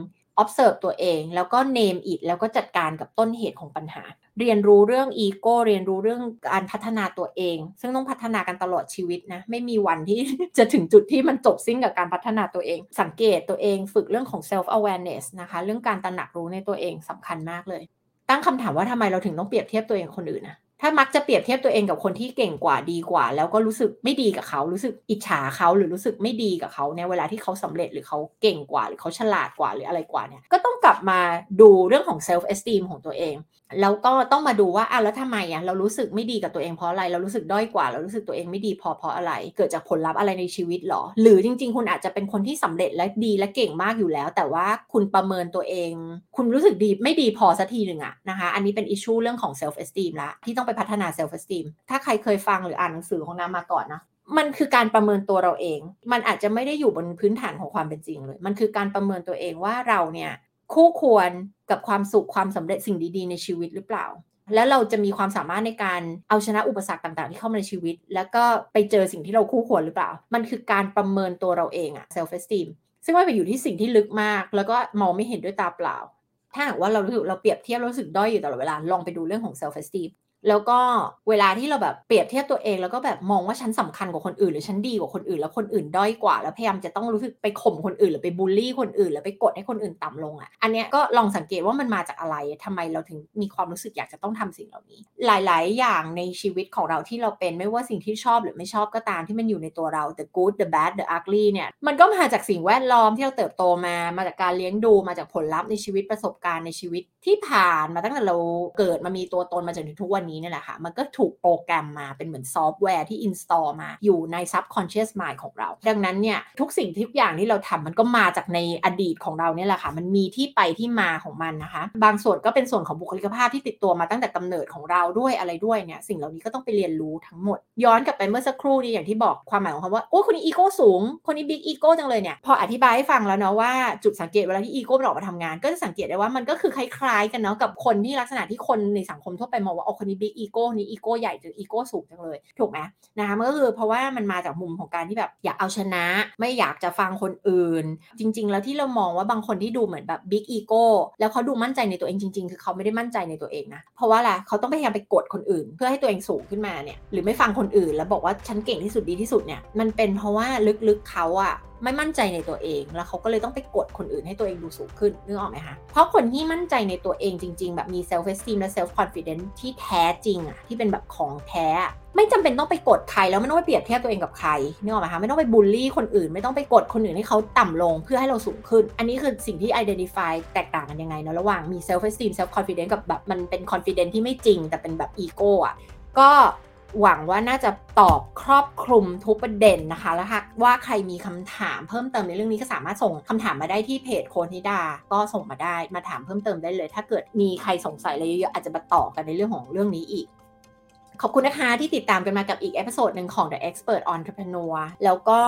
observe ตัวเอง แล้วก็ name it แล้วก็จัดการกับต้นเหตุของปัญหา เรียนรู้เรื่องอีโก้เรียนรู้เรื่องการพัฒนาตัวเอง ซึ่งต้องพัฒนากันตลอดชีวิตนะ ไม่มีวันที่จะถึงจุดที่มันจบสิ้นกับการพัฒนาตัวเอง สังเกตตัวเองฝึกเรื่องของ self awareness นะคะ เรื่องการตระหนักรู้ในตัวเองสำคัญมากเลย ตั้งคำถามว่าทำไมเราถึงต้องเปรียบเทียบตัวเองคนอื่นนะ ถ้ามักจะเปรียบเทียบตัวเองกับคนที่เก่งกว่าดีกว่า แล้วก็รู้สึกไม่ดีกับเขารู้สึกอิจฉาเขาหรือรู้สึกไม่ดีกับเขาในเวลาที่เขาสำเร็จหรือเขาเก่งกว่า หรือเขาฉลาดกว่าหรืออะไรกว่าเนี่ยก็ต้องกลับมาดูเรื่องของ self esteem ของตัวเองแล้วก็ต้องมาดูว่าอะแล้วทำไมอะเรารู้สึกไม่ดีกับตัวเองเพราะอะไร เรารู้สึกด้อยกว่า เรารู้สึกตัวเองไม่ดีพอเพราะอะไร เกิดจากผลลัพธ์อะไรในชีวิตหรอ หรือจริง ๆ คุณอาจจะเป็นคนที่สำเร็จและดีและเก่งมากอยู่แล้ว แต่ว่าคุณประเมินตัวเอง คุณรู้สึกดีไม่ดีพอสักทีหนึ่งอะนะคะ อันนี้เป็นอิชชูเรื่องของ self esteem ละที่ต้องไปพัฒนา self esteem ถ้าใครเคยฟังหรืออ่านหนังสือของน้ำมาก่อนนะมันคือการประเมินตัวเราเอง มันอาจจะไม่ได้อยู่บนพื้นฐานของความเป็นจริงเลย มันคือการประเมินตัวเองว่าเราเนี่ยคู่ควรกับความสุขความสำเร็จสิ่งดีๆ ในชีวิตหรือเปล่า แล้วเราจะมีความสามารถในการเอาชนะอุปสรรคต่างๆ ที่เข้ามาในชีวิต แล้วก็ไปเจอสิ่งที่เราคู่ควรหรือเปล่า มันคือการประเมินตัวเราเองอะ self esteem ซึ่งมันไปอยู่ที่สิ่งที่ลึกมาก แล้วก็มองไม่เห็นด้วยตาเปล่า ถ้าหากว่าเรารู้สึกเราเปรียบเทียบรู้สึกด้อยอยู่ตลอดเวลา ลองไปดูเรื่องของ self esteem แล้วก็เวลาที่เราแบบเปรียบเทียบตัวเองแล้วก็แบบมองว่าฉันสำคัญกว่าคนอื่น หรือฉันดีกว่าคนอื่น แล้วคนอื่นด้อยกว่า แล้วพยายามจะต้องรู้สึกไปข่มคนอื่น หรือไปบูลลี่คนอื่น หรือไปกดให้คนอื่นต่ำลงอะ่ะอันเนี้ยก็ลองสังเกตว่ามันมาจากอะไรทำไมเราถึงมีความรู้สึกอยากจะต้องทำสิ่งเหล่านี้ หลาย ๆ อย่างในชีวิตของเราที่เราเป็นไม่ว่าสิ่งที่ชอบหรือไม่ชอบก็ตามที่มันอยู่ในตัวเรา the good the bad the ugly เนี่ยมันก็มาจากสิ่งแวดล้อมที่เราเติบโตมามาจากการเลี้ยงดูมาจากผลลัพธ์ในชีวิตประสบการณ์ในชีวิตที่ผ่านมาตั้งแต่เราเกิดมามีตัวตนมาจนถึงทุกวันนี้นี่แหละค่ะ มันก็ถูกโปรแกรมมาเป็นเหมือนซอฟต์แวร์ที่ install มาอยู่ใน subconscious mind ของเรา ดังนั้นเนี่ยทุกสิ่งทุกอย่างที่เราทำมันก็มาจากในอดีตของเราเนี่ยแหละค่ะ มันมีที่ไปที่มาของมันนะคะ บางส่วนก็เป็นส่วนของบุคลิกภาพที่ติดตัวมาตั้งแต่กำเนิดของเราด้วยอะไรด้วยเนี่ยสิ่งเหล่านี้ก็ต้องไปเรียนรู้ทั้งหมด ย้อนกลับไปเมื่อสักครู่นี้อย่างที่บอกความหมายของคำว่าโอ้คนนี้อีโก้สูง คนนี้ big ego จังเลยเนี่ยพออธิบายให้ฟังแล้วเนาะว่าจุดสังเกตเวลาที่อีโก้มันออกมาทำงาน ก็จะสังเกตได้ว่ามันก็คือคล้ายๆ กันเนาะกับคนที่ลักษณะที่คนในสังคมทั่วไปมองว่าโอ้คนนี้ big ego นี้อีโก้ใหญ่หรืออีโก้สูงจังเลย ถูกไหมนะคะมันก็คือเพราะว่ามันมาจากมุมของการที่แบบอยากเอาชนะ ไม่อยากจะฟังคนอื่น จริง ๆ แล้วที่เรามองว่าบางคนที่ดูเหมือนแบบ big ego แล้วเขาดูมั่นใจในตัวเองจริง ๆ คือเขาไม่ได้มั่นใจในตัวเองนะเพราะว่าอะไรเขาต้องพยายามไปกดคนอื่น เพื่อให้ตัวเองสูงขึ้นมาเนี่ยหรือไม่ฟังคนอื่น แล้วบอกว่าฉันเก่งที่สุดดีที่สุดเนี่ยมันเป็นเพราะว่าลึกๆเขาอะ ไม่มั่นใจในตัวเอง แล้วเขาก็เลยต้องไปกดคนอื่นให้ตัวเองดูสูงขึ้นนึกออกไหมคะ เพราะคนที่มั่นใจในตัวเองจริง ๆ แบบมี self esteem และ self confidence ที่แท้จริงอะที่เป็นแบบของแท้ไม่จำเป็นต้องไปกดใครแล้วไม่ต้องไปเปรียบเทียบตัวเองกับใครนึกออกไหมคะไม่ต้องไปบูลลี่คนอื่น ไม่ต้องไปกดคนอื่นให้เขาต่ำลงเพื่อให้เราสูงขึ้น อันนี้คือสิ่งที่ identify แตกต่างกันยังไงเนาะระหว่างมี self esteem self confidence กับแบบมันเป็น confidence ที่ไม่จริง แต่เป็นแบบ ego อะก็ หวังว่าน่าจะตอบครอบคลุมทุกประเด็นนะคะ แล้วหากว่าใครมีคำถามเพิ่มเติมในเรื่องนี้ก็สามารถส่งคำถามมาได้ที่เพจโค้ชนิดา ก็ส่งมาได้มาถามเพิ่มเติมได้เลย ถ้าเกิดมีใครสงสัยอะไรเยอะๆอาจจะมาต่อกันในเรื่องของเรื่องนี้อีก ขอบคุณนะคะที่ติดตามกันมากับอีก episode หนึ่งของ The Expert Entrepreneur แล้วก็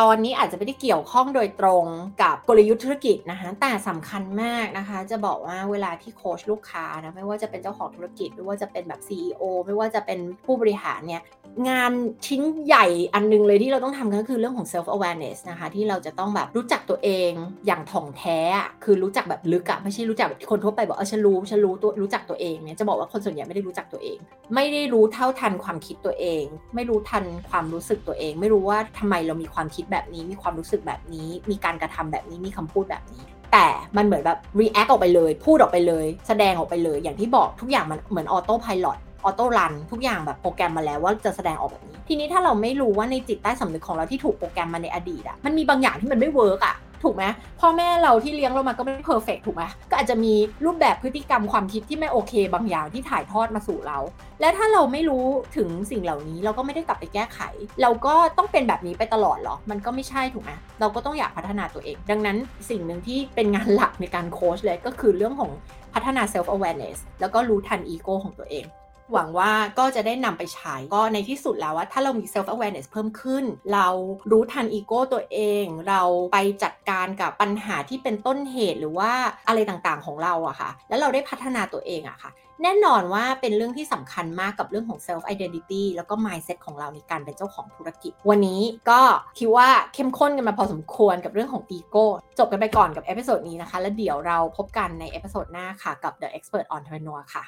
ตอนนี้อาจจะไม่ได้เกี่ยวข้องโดยตรงกับกลยุทธ์ธุรกิจนะคะ แต่สำคัญมากนะคะ จะบอกว่าเวลาที่โค้ชลูกค้านะ ไม่ว่าจะเป็นเจ้าของธุรกิจ ไม่ว่าจะเป็นแบบ CEO ไม่ว่าจะเป็นผู้บริหารเนี่ย งานชิ้นใหญ่อันนึงเลยที่เราต้องทำก็คือเรื่องของ self awareness นะคะ ที่เราจะต้องแบบรู้จักตัวเองอย่างถ่องแท้ คือรู้จักแบบลึกอะไม่ใช่รู้จักแบบคนทั่วไปบอกเออฉันรู้ฉันรู้ตัวรู้จักตัวเองเนี่ยจะบอกว่าคนส่วนใหญ่ไม่ได้รู้จักตัวเอง ไม่ได้รู้เท่าทันความคิดตัวเอง ไม่รู้ทันความรู้สึกตัวเอง ไม่รู้ว่าทำไมเรามีความคิดแบบนี้ มีความรู้สึกแบบนี้ มีการกระทำแบบนี้มีคำพูดแบบนี้ แต่มันเหมือนแบบ react ออกไปเลย พูดออกไปเลย แสดงออกไปเลย อย่างที่บอกทุกอย่างมันเหมือนออโต้พายロ auto run ทุกอย่างแบบโปรแกรมมาแล้วว่าจะแสดงออกแบบนี้ ทีนี้ถ้าเราไม่รู้ว่าในจิตใต้สำนึกของเราที่ถูกโปรแกรมมาในอดีตอะมันมีบางอย่างที่มันไม่เวิร์กอะถูกไหมพ่อแม่เราที่เลี้ยงเรามาก็ไม่ perfect ถูกไหมก็อาจจะมีรูปแบบพฤติกรรมความคิดที่ไม่โอเคบางอย่างที่ถ่ายทอดมาสู่เรา และถ้าเราไม่รู้ถึงสิ่งเหล่านี้เราก็ไม่ได้กลับไปแก้ไข เราก็ต้องเป็นแบบนี้ไปตลอดหรอ มันก็ไม่ใช่ถูกไหมเราก็ต้องอยากพัฒนาตัวเอง ดังนั้นสิ่งหนึ่งที่เป็นงานหลักในการโค้ชเลยก็คือเรื่องของพัฒนา self awareness แล้วก็รู้ทันอีโก้ของตัวเอง หวังว่าก็จะได้นำไปใช้ก็ในที่สุดแล้วว่าถ้าเรามี self awareness เพิ่มขึ้น เรารู้ทันอีโก้ตัวเอง เราไปจัดการกับปัญหาที่เป็นต้นเหตุหรือว่าอะไรต่างๆของเราอะค่ะ แล้วเราได้พัฒนาตัวเองอะค่ะ แน่นอนว่าเป็นเรื่องที่สำคัญมากกับเรื่องของ self identity แล้วก็ mindset ของเราในการเป็นเจ้าของธุรกิจ วันนี้ก็คิดว่าเข้มข้นกันมาพอสมควรกับเรื่องของอีโก้จบกันไปก่อนกับ episode นี้นะคะ แล้วเดี๋ยวเราพบกันใน episode หน้าค่ะกับ The Expert Entrepreneur ค่ะ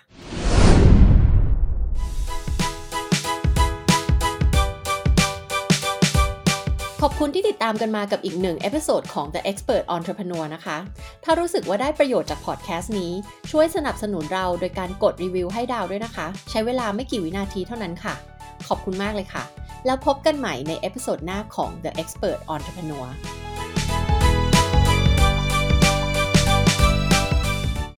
ขอบคุณที่ติดตามกันมากับอีกหนึ่ง episode ของ The Expert Entrepreneur นะคะ ถ้ารู้สึกว่าได้ประโยชน์จากพอดแคสต์นี้ ช่วยสนับสนุนเราโดยการกดรีวิวให้ดาวด้วยนะคะ ใช้เวลาไม่กี่วินาทีเท่านั้นค่ะ ขอบคุณมากเลยค่ะ แล้วพบกันใหม่ใน episode หน้าของ The Expert Entrepreneur